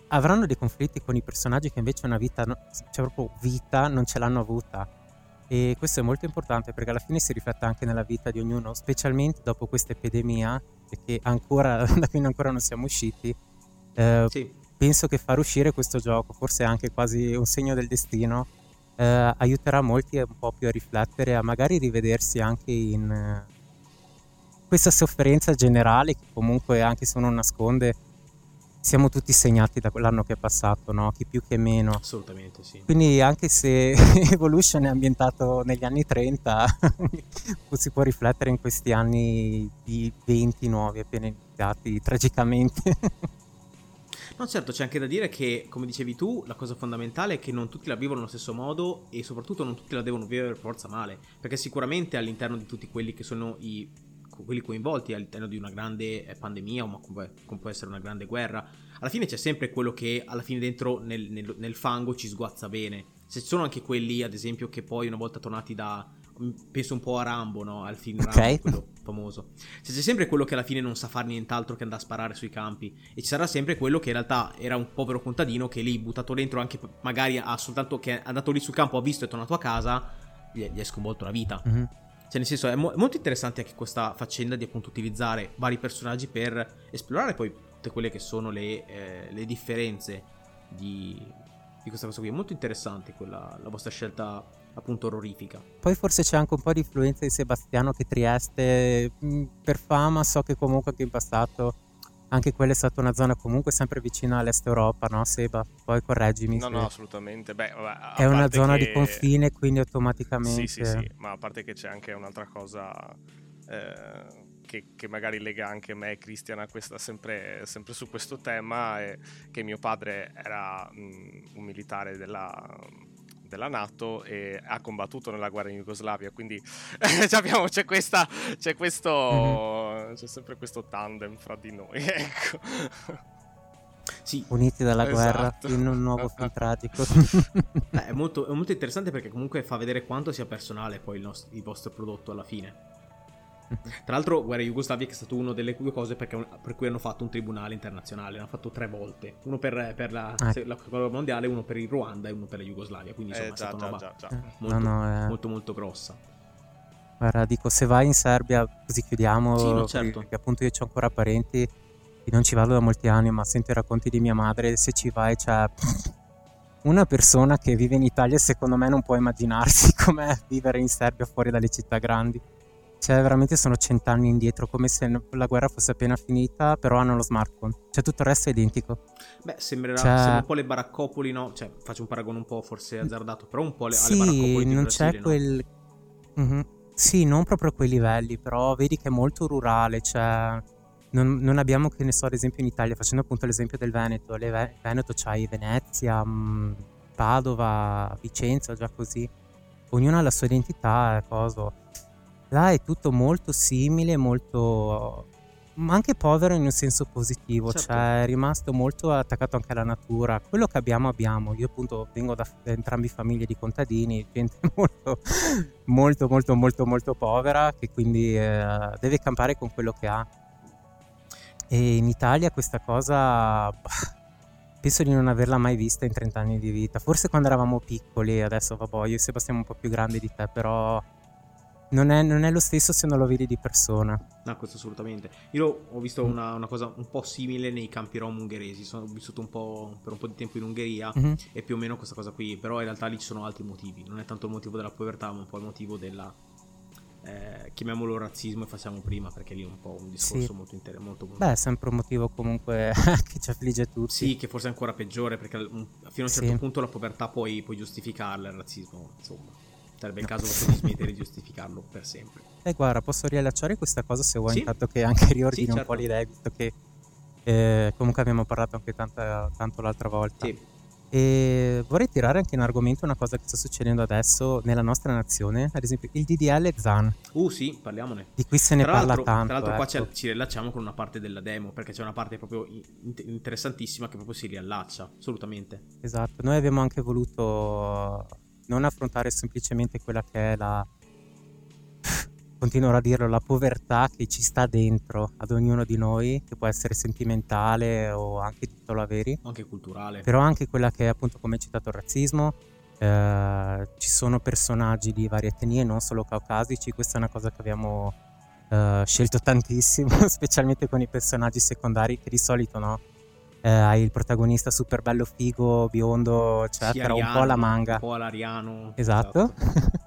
avranno dei conflitti con i personaggi che invece una vita, cioè proprio vita, non ce l'hanno avuta. E questo è molto importante perché alla fine si riflette anche nella vita di ognuno, specialmente dopo questa epidemia, che ancora, da cui ancora non siamo usciti, eh, sì. Penso che far uscire questo gioco, forse anche quasi un segno del destino, eh, aiuterà molti un po' più a riflettere, a magari rivedersi anche in eh, questa sofferenza generale che comunque anche se uno nasconde siamo tutti segnati da quell'anno che è passato, no? chi più che meno. Assolutamente sì. Quindi anche se Evolution è ambientato negli anni 30, si può riflettere in questi anni di 20 nuovi appena iniziati tragicamente. No, certo, c'è anche da dire che, come dicevi tu, la cosa fondamentale è che non tutti la vivono allo stesso modo e soprattutto non tutti la devono vivere per forza male, perché sicuramente all'interno di tutti quelli che sono i quelli coinvolti all'interno di una grande eh, pandemia o come, può essere una grande guerra, alla fine c'è sempre quello che alla fine dentro nel, nel, nel fango ci sguazza bene. Se ci sono anche quelli, ad esempio, che poi una volta tornati da, penso un po' a Rambo, no? Al film Rambo, okay. quello famoso. Cioè, c'è sempre quello che alla fine non sa fare nient'altro che andare a sparare sui campi. E ci sarà sempre quello che in realtà era un povero contadino che lì buttato dentro anche magari ha soltanto che è andato lì sul campo, ha visto e è tornato a casa, gli, gli è sconvolto la vita. Mm-hmm. Cioè, nel senso, è, mo- molto interessante anche questa faccenda di appunto utilizzare vari personaggi per esplorare poi tutte quelle che sono le, eh, le differenze di, di questa cosa qui. È molto interessante quella, la vostra scelta appunto orrorifica. Poi forse c'è anche un po' di influenza di Sebastiano che Trieste, mh, per fama so che comunque anche in passato anche quella è stata una zona comunque sempre vicina all'est Europa, no Seba? Poi correggimi. No, no, assolutamente. Beh, vabbè, è una zona che... di confine, quindi automaticamente... Sì, sì, sì, ma a parte che c'è anche un'altra cosa eh, che, che, magari lega anche me e Cristian a questa, sempre, sempre, su questo tema, è che mio padre era mh, un militare della della Nato e ha combattuto nella guerra in Jugoslavia, quindi abbiamo, c'è, questa, c'è questo, mm-hmm. c'è sempre questo tandem fra di noi, ecco. Sì. Uniti dalla esatto. guerra in un nuovo film tragico. Beh, è, molto, è molto interessante perché comunque fa vedere quanto sia personale poi il, nostro, il vostro prodotto alla fine. Tra l'altro, guerra Jugoslavia è stato una delle due cose perché, per cui hanno fatto un tribunale internazionale. L'hanno fatto tre volte: uno per, per la, eh. la guerra mondiale, uno per il Ruanda e uno per la Jugoslavia. Quindi insomma eh, già, è stata una roba già, già. Molto, no, no, eh. molto, molto grossa. Guarda, dico, se vai in Serbia, così chiudiamo, sì, no, certo. perché appunto io ho ancora parenti, e non ci vado da molti anni, ma sento i racconti di mia madre, se ci vai c'è una persona che vive in Italia, secondo me non può immaginarsi com'è vivere in Serbia fuori dalle città grandi. Cioè, veramente sono cent'anni indietro, come se la guerra fosse appena finita, però hanno lo smartphone. Cioè, tutto il resto è identico. Beh, sembrerà cioè... sembra un po' le baraccopoli, no? Cioè, faccio un paragone un po' forse azzardato, però un po' le, sì, baraccopoli non Brasile, c'è quel... No? Mm-hmm. Sì, non proprio a quei livelli, però vedi che è molto rurale, cioè... Non, non, abbiamo, che ne so, ad esempio in Italia, facendo appunto l'esempio del Veneto, le Veneto c'hai Venezia, mh, Padova, Vicenza, già così. Ognuno ha la sua identità, è cosa Là è tutto molto simile, molto ma anche povero in un senso positivo, certo. cioè è rimasto molto attaccato anche alla natura. Quello che abbiamo abbiamo. Io appunto vengo da, da entrambi famiglie di contadini, gente molto molto molto molto molto povera che quindi eh, deve campare con quello che ha. E in Italia questa cosa penso di non averla mai vista in 30 anni di vita. Forse quando eravamo piccoli, adesso vabbè, io e Sebastiano un po' più grandi di te, però non è, non è, lo stesso se non lo vedi di persona. No, questo assolutamente. Io ho visto mm. una, una, cosa un po' simile nei campi rom ungheresi. Sono vissuto un po' per un po' di tempo in Ungheria mm-hmm. e più o meno questa cosa qui. Però in realtà lì ci sono altri motivi. Non è tanto il motivo della povertà, ma un po' il motivo della. Eh, chiamiamolo razzismo e facciamo prima perché lì è un po' un discorso sì. molto interessante. Beh, è sempre un motivo comunque che ci affligge tutti. Sì, che forse è ancora peggiore perché fino a un certo sì. punto la povertà puoi, puoi giustificarla, il razzismo, insomma. Sarebbe il caso di smettere di giustificarlo per sempre. Eh, guarda, posso riallacciare questa cosa se vuoi, sì? intanto che anche riordini sì, certo. un po' certo. l'idea, visto che eh, comunque abbiamo parlato anche tanta, tanto l'altra volta. Sì. E vorrei tirare anche in argomento una cosa che sta succedendo adesso nella nostra nazione, ad esempio il DDL ZAN. Uh sì, parliamone. Di cui se ne tra parla tanto. Tra l'altro ecco. qua ci rilacciamo con una parte della demo, perché c'è una parte proprio interessantissima che proprio si riallaccia, assolutamente. Esatto, noi abbiamo anche voluto non affrontare semplicemente quella che è la continuerò a dirlo, la povertà che ci sta dentro ad ognuno di noi, che può essere sentimentale o anche di titolo veri. Anche culturale. Però anche quella che è appunto come hai citato il razzismo. Eh, ci sono personaggi di varie etnie, non solo caucasici, questa è una cosa che abbiamo eh, scelto tantissimo, specialmente con i personaggi secondari che di solito no, eh, hai il protagonista super bello figo, biondo, eccetera, sì, un po' la manga. Un po' l'ariano. Esatto. esatto.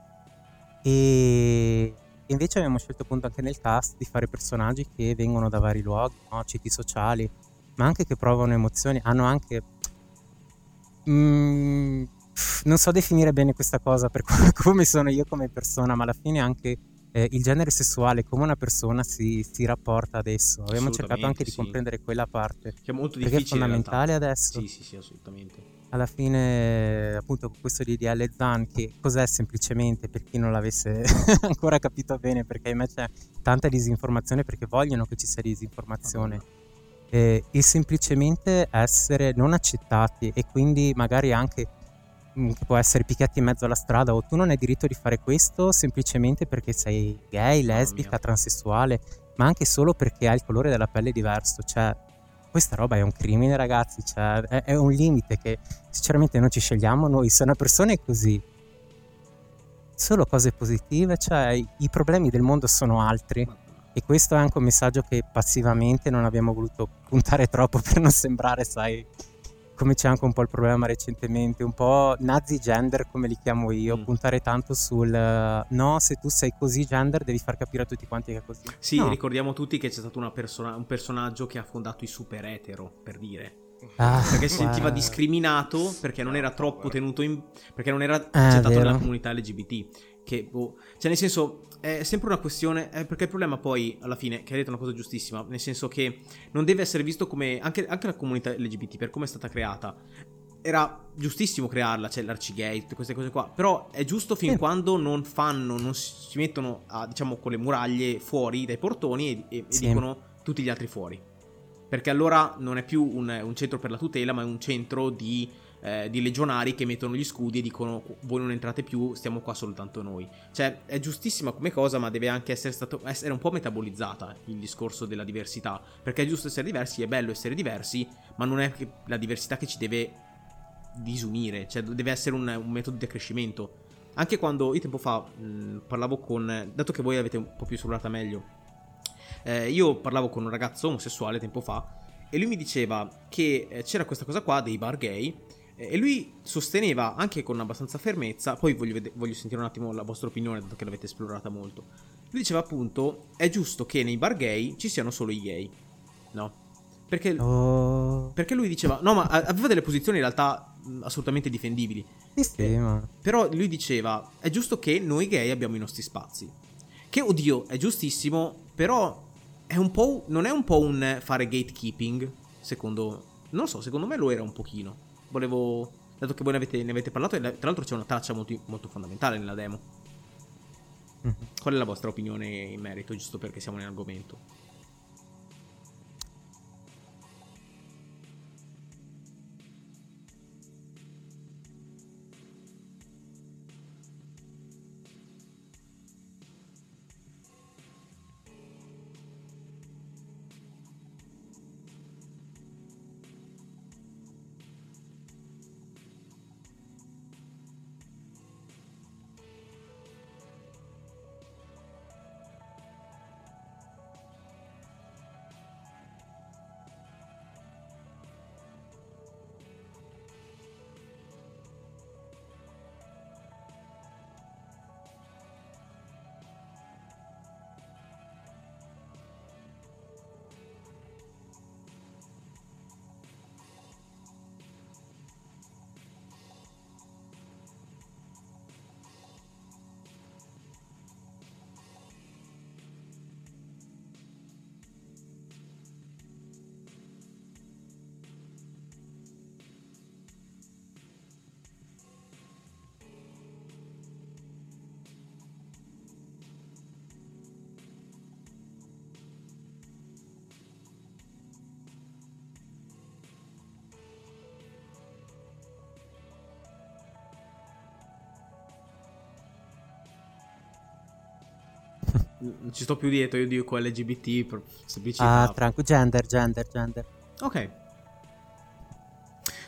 e invece abbiamo scelto appunto anche nel cast di fare personaggi che vengono da vari luoghi, no? citi sociali, ma anche che provano emozioni, hanno anche... Mm, non so definire bene questa cosa per come sono io come persona, ma alla fine anche eh, il genere sessuale, come una persona si, si rapporta adesso. Abbiamo cercato anche di sì. comprendere quella parte. Che è molto difficile. Perché è fondamentale adesso. Sì, sì, sì, assolutamente. Alla fine, appunto, con questo DDL ZAN, che cos'è semplicemente per chi non l'avesse ancora capito bene, perché invece c'è tanta disinformazione perché vogliono che ci sia disinformazione. Eh, il semplicemente essere non accettati e quindi magari anche che può essere picchiati in mezzo alla strada o tu non hai diritto di fare questo semplicemente perché sei gay, lesbica, transessuale, ma anche solo perché hai il colore della pelle diverso, cioè questa roba è un crimine ragazzi, cioè, è, è, un limite che sinceramente non ci scegliamo noi, se una persona è così, solo cose positive, cioè i problemi del mondo sono altri. E questo è anche un messaggio che passivamente non abbiamo voluto puntare troppo per non sembrare, sai come c'è anche un po' il problema recentemente, un po' nazi gender come li chiamo io, Mm. puntare tanto sul no, se tu sei così gender devi far capire a tutti quanti che è così. Sì, No. ricordiamo tutti che c'è stato una persona- un personaggio che ha fondato i super etero, per dire. Ah, Perché si sentiva discriminato perché non era troppo tenuto in... perché non era accettato vero. nella comunità LGBT. Che, boh, cioè nel senso, è sempre una questione... eh, perché il problema poi, alla fine, che ha detto una cosa giustissima, nel senso che non deve essere visto come... Anche, anche la comunità LGBT, per come è stata creata, era giustissimo crearla, cioè l'arcigay, tutte queste cose qua, però è giusto fin Sì. quando non fanno, non si mettono, a, diciamo, con le muraglie fuori dai portoni e, e- e Sì. dicono tutti gli altri fuori. Perché allora non è più un, un centro per la tutela, ma è un centro di, eh, di legionari che mettono gli scudi e dicono voi non entrate più, stiamo qua soltanto noi. Cioè è giustissima come cosa, ma deve anche essere, stato, essere un po' metabolizzata il discorso della diversità. Perché è giusto essere diversi, è bello essere diversi, ma non è la diversità che ci deve disunire, cioè deve essere un, un metodo di accrescimento. Anche quando io tempo fa mh, parlavo con, dato che voi avete un po' più esplorata meglio, eh, io parlavo con un ragazzo omosessuale tempo fa e lui mi diceva che eh, c'era questa cosa qua dei bar gay e lui sosteneva anche con abbastanza fermezza, poi voglio, vede- voglio sentire un attimo la vostra opinione dato che l'avete esplorata molto. Lui diceva appunto è giusto che nei bar gay ci siano solo i gay, no? Perché, Oh, perché lui diceva, no ma aveva delle posizioni in realtà assolutamente difendibili. sì, sì, ma... Però lui diceva: È giusto che noi gay abbiamo i nostri spazi. Che oddio, è giustissimo, però è un po'. Non è un po' un fare gatekeeping? Secondo. Non so, secondo me lo era un pochino. Volevo. Dato che voi ne avete, ne avete parlato, e tra l'altro c'è una traccia molto, molto fondamentale nella demo. Mhm. Qual è la vostra opinione in merito, giusto perché siamo in argomento? Non ci sto più dietro, io dico LGBT, per semplicità. Ah, tranquillo, gender, gender, gender. Ok.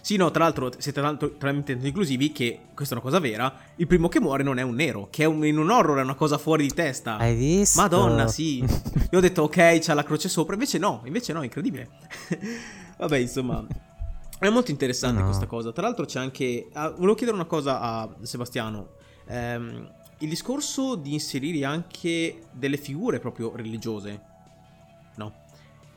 Sì, no, tra l'altro siete tanto, talmente inclusivi che, questa è una cosa vera, il primo che muore non è un nero, che è un- in un horror è una cosa fuori di testa. Hai visto? Madonna, sì. Io ho detto ok, c'ha la croce sopra, invece no, invece no, incredibile. Vabbè, insomma, è molto interessante No. questa cosa. Tra l'altro c'è anche... ah, volevo chiedere una cosa a Sebastiano. Ehm, il discorso di inserire anche delle figure proprio religiose, no?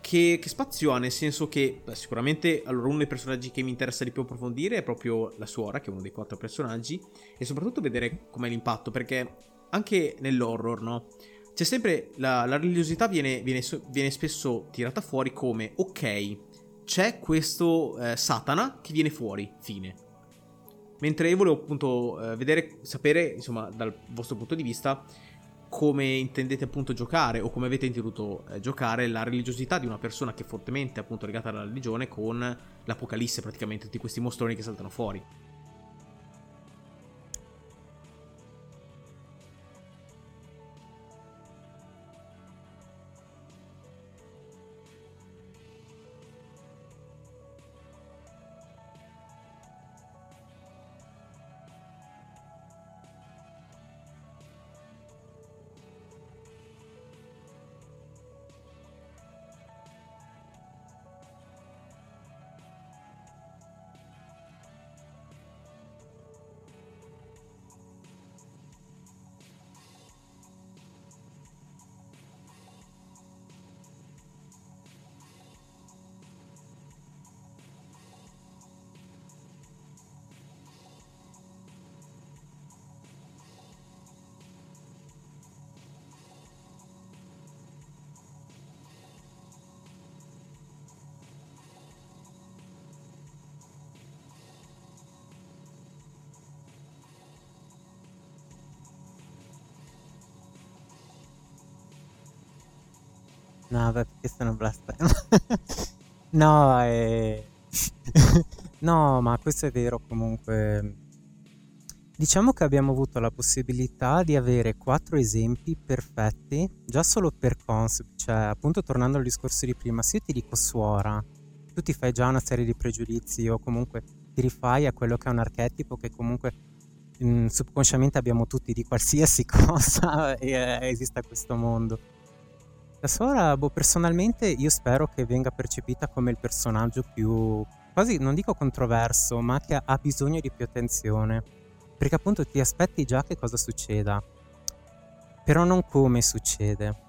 Che, che spazio ha? Nel senso che beh, sicuramente allora uno dei personaggi che mi interessa di più approfondire è proprio la suora, che è uno dei quattro personaggi, e soprattutto vedere com'è l'impatto, perché anche nell'horror, no? C'è sempre la, la religiosità viene, viene viene spesso tirata fuori come ok, c'è questo eh, Satana che viene fuori, fine. Mentre io volevo appunto eh, vedere, sapere, insomma, dal vostro punto di vista, come intendete appunto giocare o come avete inteso eh, giocare la religiosità di una persona che è fortemente appunto legata alla religione con l'apocalisse praticamente, tutti questi mostroni che saltano fuori. Perché sono blasfemo. no, eh... no, ma questo è vero comunque. Diciamo che abbiamo avuto la possibilità di avere quattro esempi perfetti, già solo per concept, cioè appunto tornando al discorso di prima, se io ti dico suora, tu ti fai già una serie di pregiudizi o comunque ti rifai a quello che è un archetipo che comunque mh, subconsciamente abbiamo tutti di qualsiasi cosa e, eh, esista questo mondo. La suora, boh, personalmente io spero che venga percepita come il personaggio più, quasi non dico controverso, ma che ha bisogno di più attenzione perché appunto ti aspetti già che cosa succeda, però non come succede.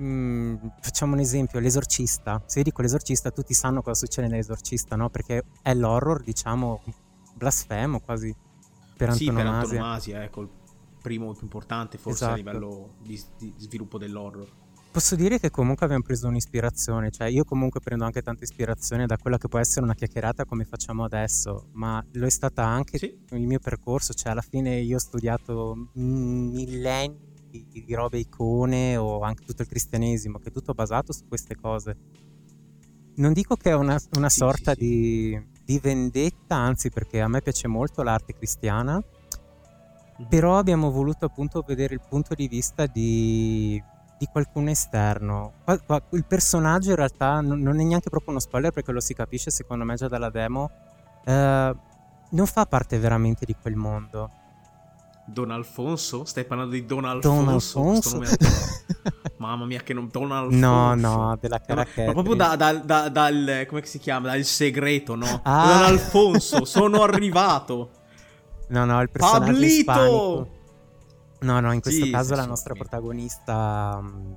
Mm, facciamo un esempio, l'esorcista. Se io dico l'esorcista, tutti sanno cosa succede nell'esorcista, no? Perché è l'horror, diciamo, blasfemo quasi per antonomasia. Sì, per antonomasia, ecco, primo più importante forse esatto. a livello di, di sviluppo dell'horror. Posso dire che comunque abbiamo preso un'ispirazione, cioè io comunque prendo anche tanta ispirazione da quella che può essere una chiacchierata come facciamo adesso, ma lo è stata anche sì. il mio percorso, cioè alla fine io ho studiato millenni di, di robe icone o anche tutto il cristianesimo, che è tutto basato su queste cose. Non dico che è una, una sì, sorta sì, di, di vendetta, anzi perché a me piace molto l'arte cristiana, mhm. però abbiamo voluto appunto vedere il punto di vista di di qualcuno esterno. Il personaggio in realtà non è neanche proprio uno spoiler perché lo si capisce secondo me già dalla demo. Eh, non fa parte veramente di quel mondo. Don Alfonso? Stai parlando di Don Alfonso? Don Alfonso? Mamma mia, che non. Don Alfonso. No, no, della Caracchetti. Ma proprio da, da, da, dal. come si chiama? Dal segreto, no? Ah. Don Alfonso, sono arrivato. No, no, il personaggio Pablito! Ispanico. No, no, in questo sì, caso sì, la nostra protagonista um,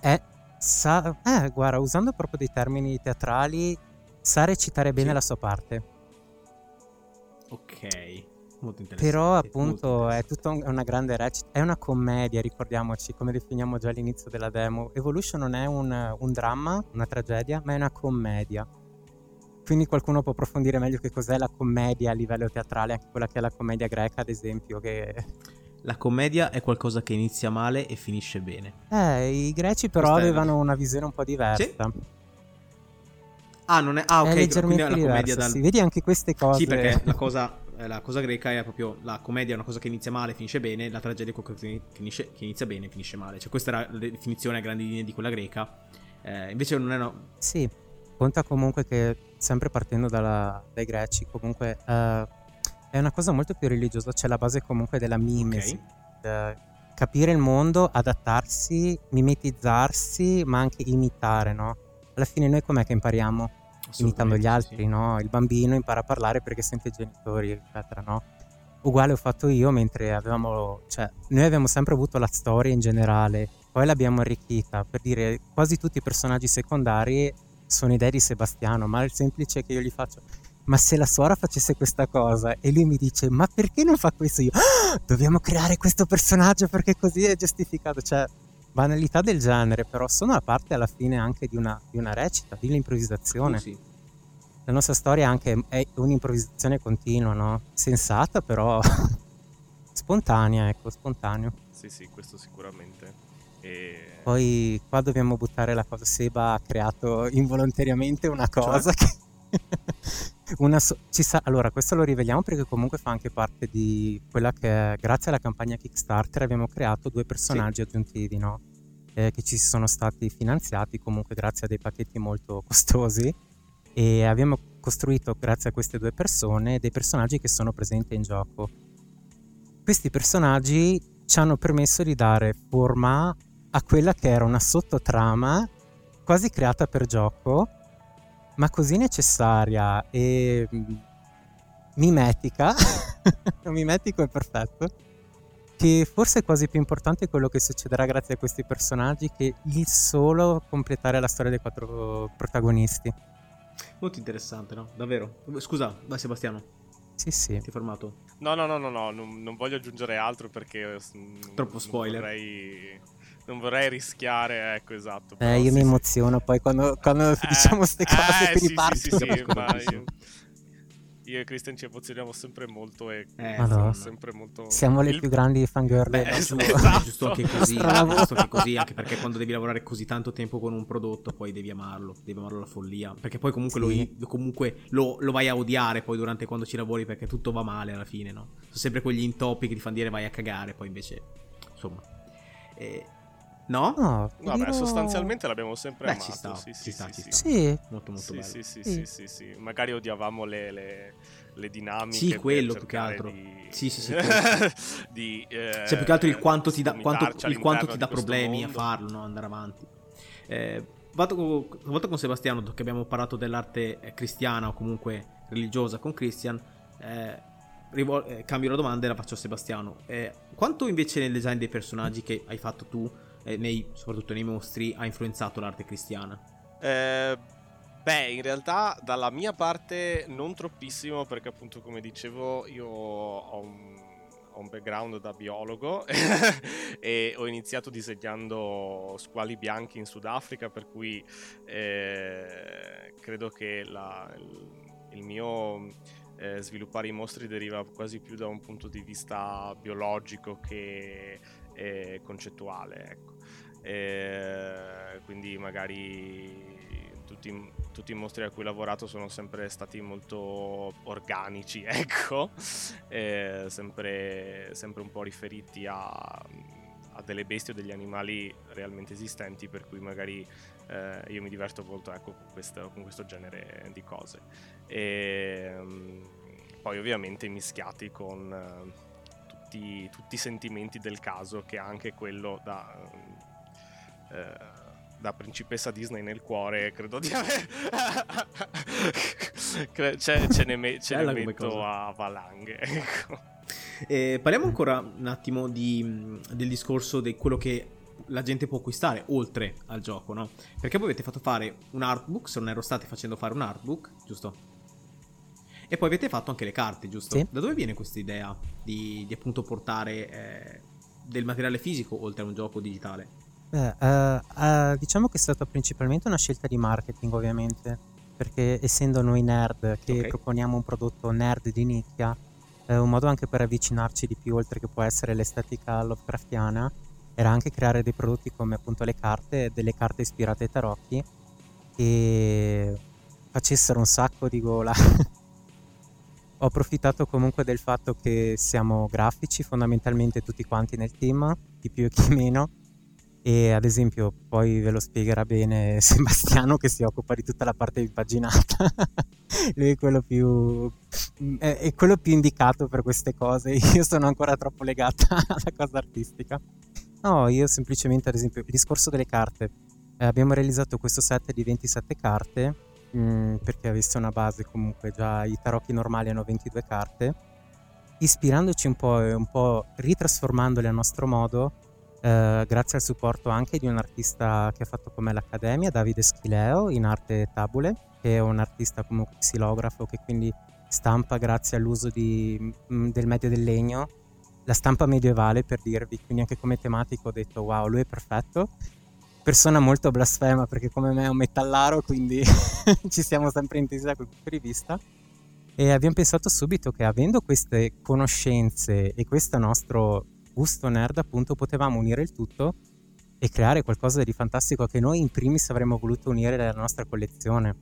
è... Sa, eh, guarda, usando proprio dei termini teatrali, sa recitare bene la sua parte. Ok, molto interessante. Però appunto è tutta un, una grande recita, è una commedia, ricordiamoci, come definiamo già all'inizio della demo. Evolution non è un, un dramma, una tragedia, ma è una commedia. Quindi qualcuno può approfondire meglio che cos'è la commedia a livello teatrale, anche quella che è la commedia greca, ad esempio, che la commedia è qualcosa che inizia male e finisce bene. Eh, i greci però Questa avevano è... una visione un po' diversa. Sì? Ah, non è... Ah, ok, è leggermente quindi la commedia dal... sì, vedi anche queste cose. Sì, perché la cosa, eh, la cosa greca è proprio la commedia è una cosa che inizia male e finisce bene, la tragedia è qualcosa che, finisce, che inizia bene e finisce male. Cioè questa era la definizione a grandi linee di quella greca. Eh, invece non è una... Sì, conta comunque che sempre partendo dalla, dai greci, comunque... Uh, è una cosa molto più religiosa, c'è la base comunque della mimesi. Okay. capire il mondo, adattarsi, mimetizzarsi, ma anche imitare, no? Alla fine noi com'è che impariamo? Imitando gli altri, sì. no? Il bambino impara a parlare perché sente i genitori, eccetera, no? Uguale ho fatto io mentre avevamo, cioè, noi abbiamo sempre avuto la storia in generale, poi l'abbiamo arricchita, per dire quasi tutti i personaggi secondari sono idee di Sebastiano, ma il semplice che io gli faccio, ma se la suora facesse questa cosa? E lui mi dice ma perché non fa questo? Io ah, dobbiamo creare questo personaggio perché così è giustificato. Cioè banalità del genere però sono la parte alla fine anche di una, di una recita di un'improvvisazione. Sì. la nostra storia anche è un'improvvisazione continua no? sensata però spontanea ecco spontaneo. Sì sì questo sicuramente. E... poi qua dobbiamo buttare la cosa Seba ha creato involontariamente una cioè? cosa cioè? che so- sa- allora, questo lo riveliamo perché comunque fa anche parte di quella che, grazie alla campagna Kickstarter, abbiamo creato due personaggi sì. aggiuntivi, no? Eh, che ci sono stati finanziati comunque grazie a dei pacchetti molto costosi e abbiamo costruito, grazie a queste due persone, dei personaggi che sono presenti in gioco. Questi personaggi ci hanno permesso di dare forma a quella che era una sottotrama quasi creata per gioco ma così necessaria e mm, mimetica, mimetico è perfetto, che forse è quasi più importante quello che succederà grazie a questi personaggi che il solo completare la storia dei quattro protagonisti. Molto interessante, no? Davvero. Scusa, vai Sebastiano. Sì, sì. Ti hai fermato? No, no, no, no, no, non, non voglio aggiungere altro perché... Troppo spoiler. Vorrei non vorrei rischiare, ecco, esatto. Eh, io sì, mi emoziono poi quando, quando eh, diciamo queste cose, eh, sì. Sì, sì, sì, io, io e Christian ci emozioniamo sempre molto e Eh, siamo sì. sempre molto... Siamo le il- più grandi fangirl Beh, del è nostro- giusto, Esatto. è giusto anche così, giusto anche così, anche perché quando devi lavorare così tanto tempo con un prodotto, poi devi amarlo, devi amarlo alla follia, perché poi comunque, Sì. lo, comunque lo, lo vai a odiare poi durante quando ci lavori perché tutto va male alla fine, no? Sono sempre quegli intoppi che ti fanno dire vai a cagare, poi invece, insomma... eh, no? No, Vabbè, dirò- sostanzialmente l'abbiamo sempre Beh, amato. ci sta, sì, ci sì, sta, sì, ci sì. sta. Sì, Molto molto Sì, bello. sì, sì, Sì. sì, sì, sì. Magari odiavamo le, le, le dinamiche. Sì, quello più che altro. Di... Sì, sì, sì, di, eh, Cioè, più che altro il quanto ti dà, quanto- il quanto ti dà problemi mondo. a farlo, no? Andare avanti. Eh, vado con, volto con Sebastiano, che abbiamo parlato dell'arte eh, cristiana o comunque religiosa con Christian. eh, rivol- eh, cambio la domanda e la faccio a Sebastiano. Eh, quanto invece nel design dei personaggi che hai fatto tu, eh, nei- soprattutto nei mostri, ha influenzato l'arte cristiana? Eh, beh, in realtà dalla mia parte non troppissimo perché appunto come dicevo io ho un, ho un background da biologo e ho iniziato disegnando squali bianchi in Sudafrica per cui eh, credo che la- il, il mio eh, sviluppare i mostri deriva quasi più da un punto di vista biologico che eh, concettuale. Ecco. Eh, quindi magari tutti, tutti i mostri a cui ho lavorato sono sempre stati molto organici, ecco, Eh, sempre, sempre un po' riferiti a, a delle bestie o degli animali realmente esistenti, per cui magari eh, io mi diverto molto ecco, con, questo, con questo genere di cose. E, mm, poi ovviamente mischiati con tutti, tutti i sentimenti del caso, che è anche quello da, eh, da principessa Disney nel cuore, credo di avere. Ce, ce ne, me- ce ne metto a valanghe. Ecco. Eh, parliamo ancora un attimo di, del discorso di quello che la gente può acquistare oltre al gioco, no? Perché voi avete fatto fare un artbook, se non ero stati facendo fare un artbook, giusto? E poi avete fatto anche le carte, giusto? Sì. Da dove viene questa idea di, di appunto portare eh, del materiale fisico oltre a un gioco digitale? Beh, eh, eh, diciamo che è stata principalmente una scelta di marketing, ovviamente, perché essendo noi nerd che Ok. proponiamo un prodotto nerd di nicchia, è un modo anche per avvicinarci di più, oltre che può essere l'estetica Lovecraftiana, era anche creare dei prodotti come appunto le carte, delle carte ispirate ai tarocchi, che facessero un sacco di gola. Ho approfittato comunque del fatto che siamo grafici fondamentalmente tutti quanti nel team, chi più e chi meno, e ad esempio poi ve lo spiegherà bene Sebastiano che si occupa di tutta la parte impaginata. Lui è quello più è, quello più indicato per queste cose. Io sono ancora troppo legata alla cosa artistica. No io semplicemente ad esempio il discorso delle carte. Eh, abbiamo realizzato questo set di 27 carte mh, perché avesse una base comunque già i tarocchi normali hanno 22 carte ispirandoci un po' e un po' ritrasformandole a nostro modo eh, grazie al supporto anche di un artista che ha fatto con me l'Accademia, Davide Schileo, in arte tabule, che è un artista comunque xilografo che quindi stampa grazie all'uso di- mh, del medio del legno, la stampa medievale per dirvi, quindi anche come tematico ho detto wow, lui è perfetto. Persona molto blasfema perché come me è un metallaro, quindi ci siamo sempre intesi da quel punto di vista. E abbiamo pensato subito che avendo queste conoscenze e questo nostro gusto nerd, appunto, potevamo unire il tutto e creare qualcosa di fantastico che noi in primis avremmo voluto unire nella nostra collezione.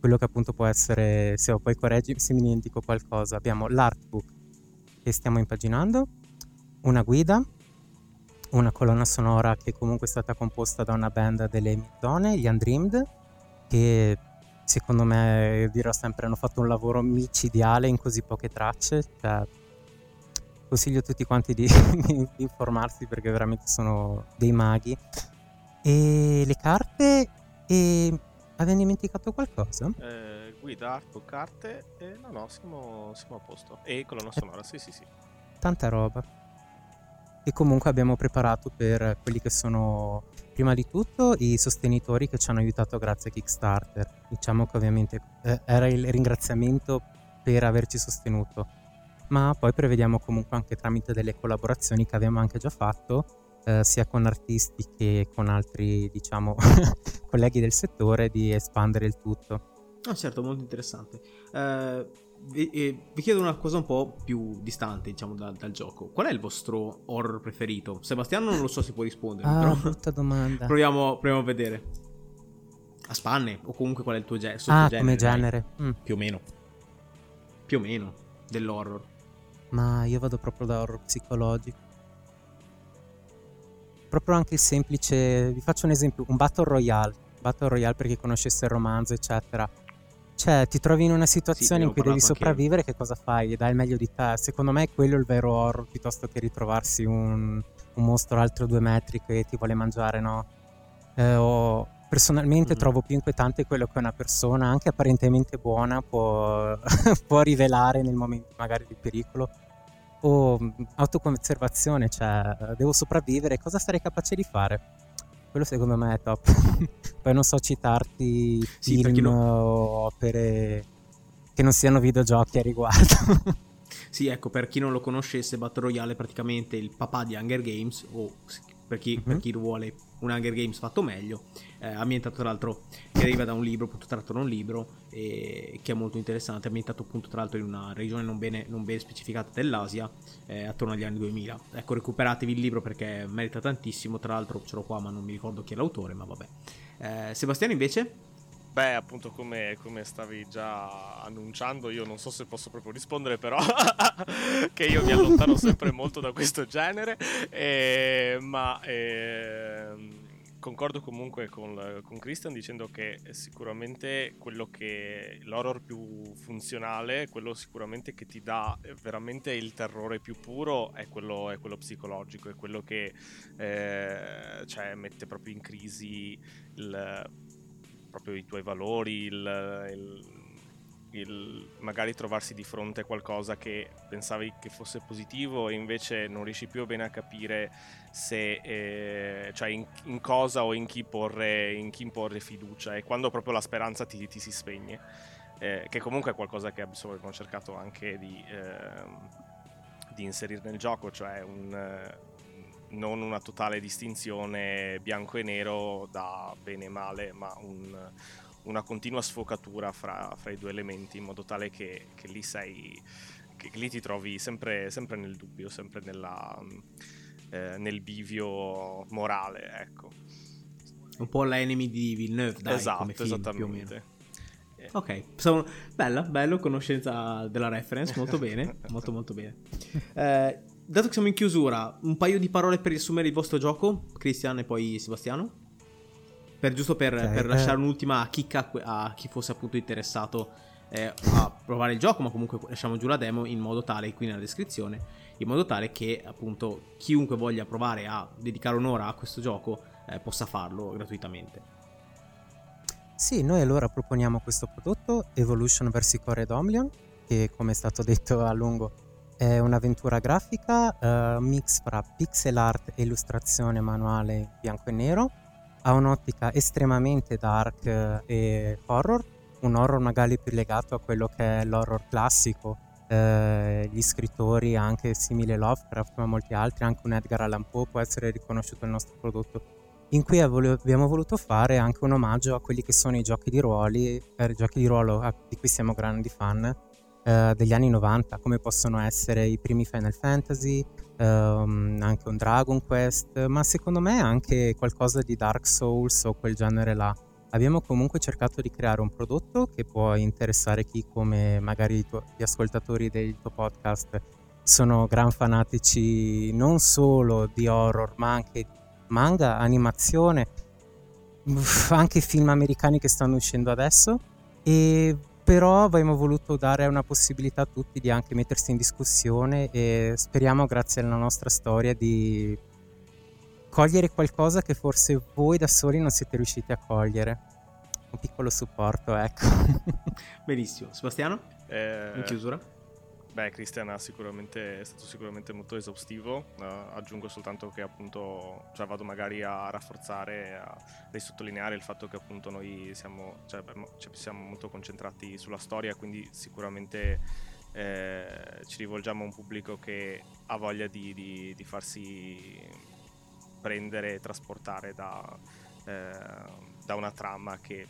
Quello che appunto può essere, se poi correggi se mi dimentico qualcosa, abbiamo l'artbook che stiamo impaginando, una guida, una colonna sonora che comunque è stata composta da una band delle mie zone, gli Undreamed, che secondo me, dirò sempre, hanno fatto un lavoro micidiale in così poche tracce. Cioè, consiglio a tutti quanti di, di informarsi perché veramente sono dei maghi. E le carte, e avevo dimenticato qualcosa? Eh, guida, arco, carte. E no, no, siamo, siamo a posto. E colonna sonora, sì, sì, sì. tanta roba. E comunque abbiamo preparato per quelli che sono prima di tutto i sostenitori che ci hanno aiutato grazie a Kickstarter. Diciamo che ovviamente eh, era il ringraziamento per averci sostenuto, ma poi prevediamo comunque anche tramite delle collaborazioni che abbiamo anche già fatto, eh, sia con artisti che con altri, diciamo, colleghi del settore, di espandere il tutto. Ah, certo, molto interessante. Eh, vi, eh, vi, chiedo una cosa un po' più distante, diciamo, da, dal gioco. Qual è il vostro horror preferito? Sebastiano non lo so se può rispondere. Ah, però brutta domanda. Proviamo, proviamo, a vedere. A spanne, o comunque qual è il tuo ge- Ah, come genere. Mm. Più o meno. Più o meno, dell'horror. Ma io vado proprio da horror psicologico. Proprio anche il semplice... Vi faccio un esempio, un Battle Royale. Battle Royale per chi conoscesse il romanzo, eccetera cioè, ti trovi in una situazione sì, in cui devi sopravvivere, che cosa fai? Dai il meglio di te. Secondo me è quello il vero horror, piuttosto che ritrovarsi un, un mostro altro due metri che ti vuole mangiare, no? Eh, o, personalmente mm-hmm. trovo più inquietante quello che una persona, anche apparentemente buona, può, può rivelare nel momento magari di pericolo. O mm, autoconservazione, cioè, devo sopravvivere, cosa sarei capace di fare? Quello secondo me è top. Poi non so citarti sì, film non... o opere che non siano videogiochi a riguardo. sì, ecco, per chi non lo conoscesse, Battle Royale è praticamente il papà di Hunger Games, o per chi, mm-hmm. per chi vuole un Hunger Games fatto meglio, eh, ambientato tra l'altro, che arriva da un libro, appunto tratto da un libro, e, che è molto interessante, ambientato appunto tra l'altro in una regione non bene, non bene specificata dell'Asia, eh, attorno agli anni 2000. Ecco, recuperatevi il libro perché merita tantissimo, tra l'altro ce l'ho qua ma non mi ricordo chi è l'autore, ma vabbè. Eh, Sebastiano invece? Beh, appunto come, come, stavi già annunciando, io non so se posso proprio rispondere, però che io mi allontano sempre molto da questo genere, eh, ma eh, concordo comunque con, con, Christian dicendo che sicuramente quello che l'horror più funzionale, quello sicuramente che ti dà veramente il terrore più puro è quello, è quello psicologico, è quello che eh, cioè, mette proprio in crisi il proprio i tuoi valori, il, il, il, magari trovarsi di fronte a qualcosa che pensavi che fosse positivo e invece non riesci più bene a capire se, eh, cioè in, in, cosa o in chi, porre, in chi imporre fiducia e quando proprio la speranza ti, ti si spegne, eh, che comunque è qualcosa che abbiamo cercato anche di, eh, di inserire nel gioco, cioè un non una totale distinzione bianco e nero da bene e male, ma un, una continua sfocatura fra, fra, i due elementi in modo tale che, che lì sei che lì ti trovi sempre, sempre nel dubbio, sempre nella, eh, nel bivio morale, ecco. Un po' la enemy di Villeneuve, dai, esatto, film, esattamente. Ok, sono... bella, bello, conoscenza della reference, molto bene, molto molto bene. Eh, dato che siamo in chiusura, un paio di parole per riassumere il vostro gioco, Cristian e poi Sebastiano? Per, giusto per, okay, per lasciare eh. un'ultima chicca a chi fosse appunto interessato eh, a provare il gioco, ma comunque lasciamo giù la demo in modo tale, qui nella descrizione, in modo tale che appunto chiunque voglia provare a dedicare un'ora a questo gioco eh, possa farlo gratuitamente. Sì, noi allora proponiamo questo prodotto Evolution Versicore Domlion, che come è stato detto a lungo è un'avventura grafica uh, mix fra pixel art e illustrazione manuale bianco e nero. Ha un'ottica estremamente dark uh, e horror, un horror magari più legato a quello che è l'horror classico. Uh, gli scrittori, anche simile Lovecraft, ma molti altri, anche un Edgar Allan Poe può essere riconosciuto il nostro prodotto. In cui abbiamo voluto fare anche un omaggio a quelli che sono i giochi di ruoli, eh, giochi di ruolo di cui siamo grandi fan, eh, degli anni 90, come possono essere i primi Final Fantasy, ehm, anche un Dragon Quest, ma secondo me anche qualcosa di Dark Souls o quel genere là. Abbiamo comunque cercato di creare un prodotto che può interessare chi come magari tuo, gli ascoltatori del tuo podcast sono gran fanatici non solo di horror ma anche manga, animazione, anche film americani che stanno uscendo adesso e però abbiamo voluto dare una possibilità a tutti di anche mettersi in discussione e speriamo grazie alla nostra storia di cogliere qualcosa che forse voi da soli non siete riusciti a cogliere. Un piccolo supporto, ecco. Benissimo. Sebastiano? Eh... In chiusura? Beh, Christian è stato sicuramente molto esaustivo, uh, aggiungo soltanto che appunto cioè, vado magari a rafforzare, a risottolineare il fatto che appunto noi siamo, cioè, cioè, siamo molto concentrati sulla storia, quindi sicuramente eh, ci rivolgiamo a un pubblico che ha voglia di, di, di farsi prendere e trasportare da, eh, da una trama che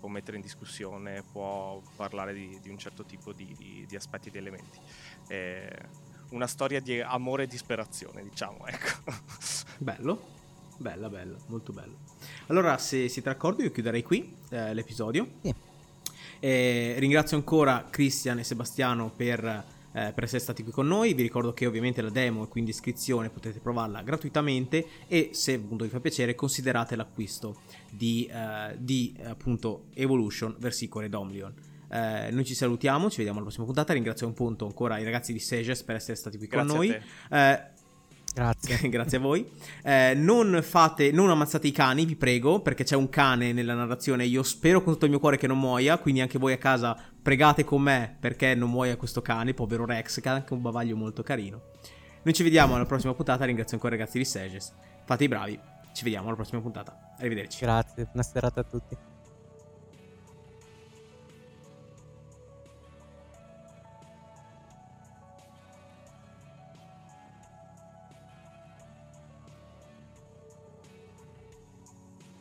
può mettere in discussione, può parlare di, di un certo tipo di, di, di aspetti, di elementi. È una storia di amore e disperazione, diciamo, ecco. Bello, bella, bella, molto bello. Allora, se siete d'accordo, io chiuderei qui eh, l'episodio. Sì. Eh, ringrazio ancora Cristian e Sebastiano per, eh, per, essere stati qui con noi. Vi ricordo che ovviamente la demo e quindi iscrizione potete provarla gratuitamente e se appunto vi fa piacere considerate l'acquisto di, eh, di appunto Evolution Versicore Domlion. Eh, noi ci salutiamo, ci vediamo alla prossima puntata. Ringrazio un punto ancora i ragazzi di Seges per essere stati qui Grazie con noi. Eh, Grazie. Grazie a voi. Eh, non fate, non ammazzate i cani, vi prego, perché c'è un cane nella narrazione. Io spero con tutto il mio cuore che non muoia. Quindi anche voi a casa pregate con me perché non muoia questo cane, povero Rex, che ha anche un bavaglio molto carino. Noi ci vediamo alla prossima puntata. Ringrazio ancora i ragazzi di Seges. Fate i bravi. Ci vediamo alla prossima puntata. Arrivederci. Grazie, buona serata a tutti.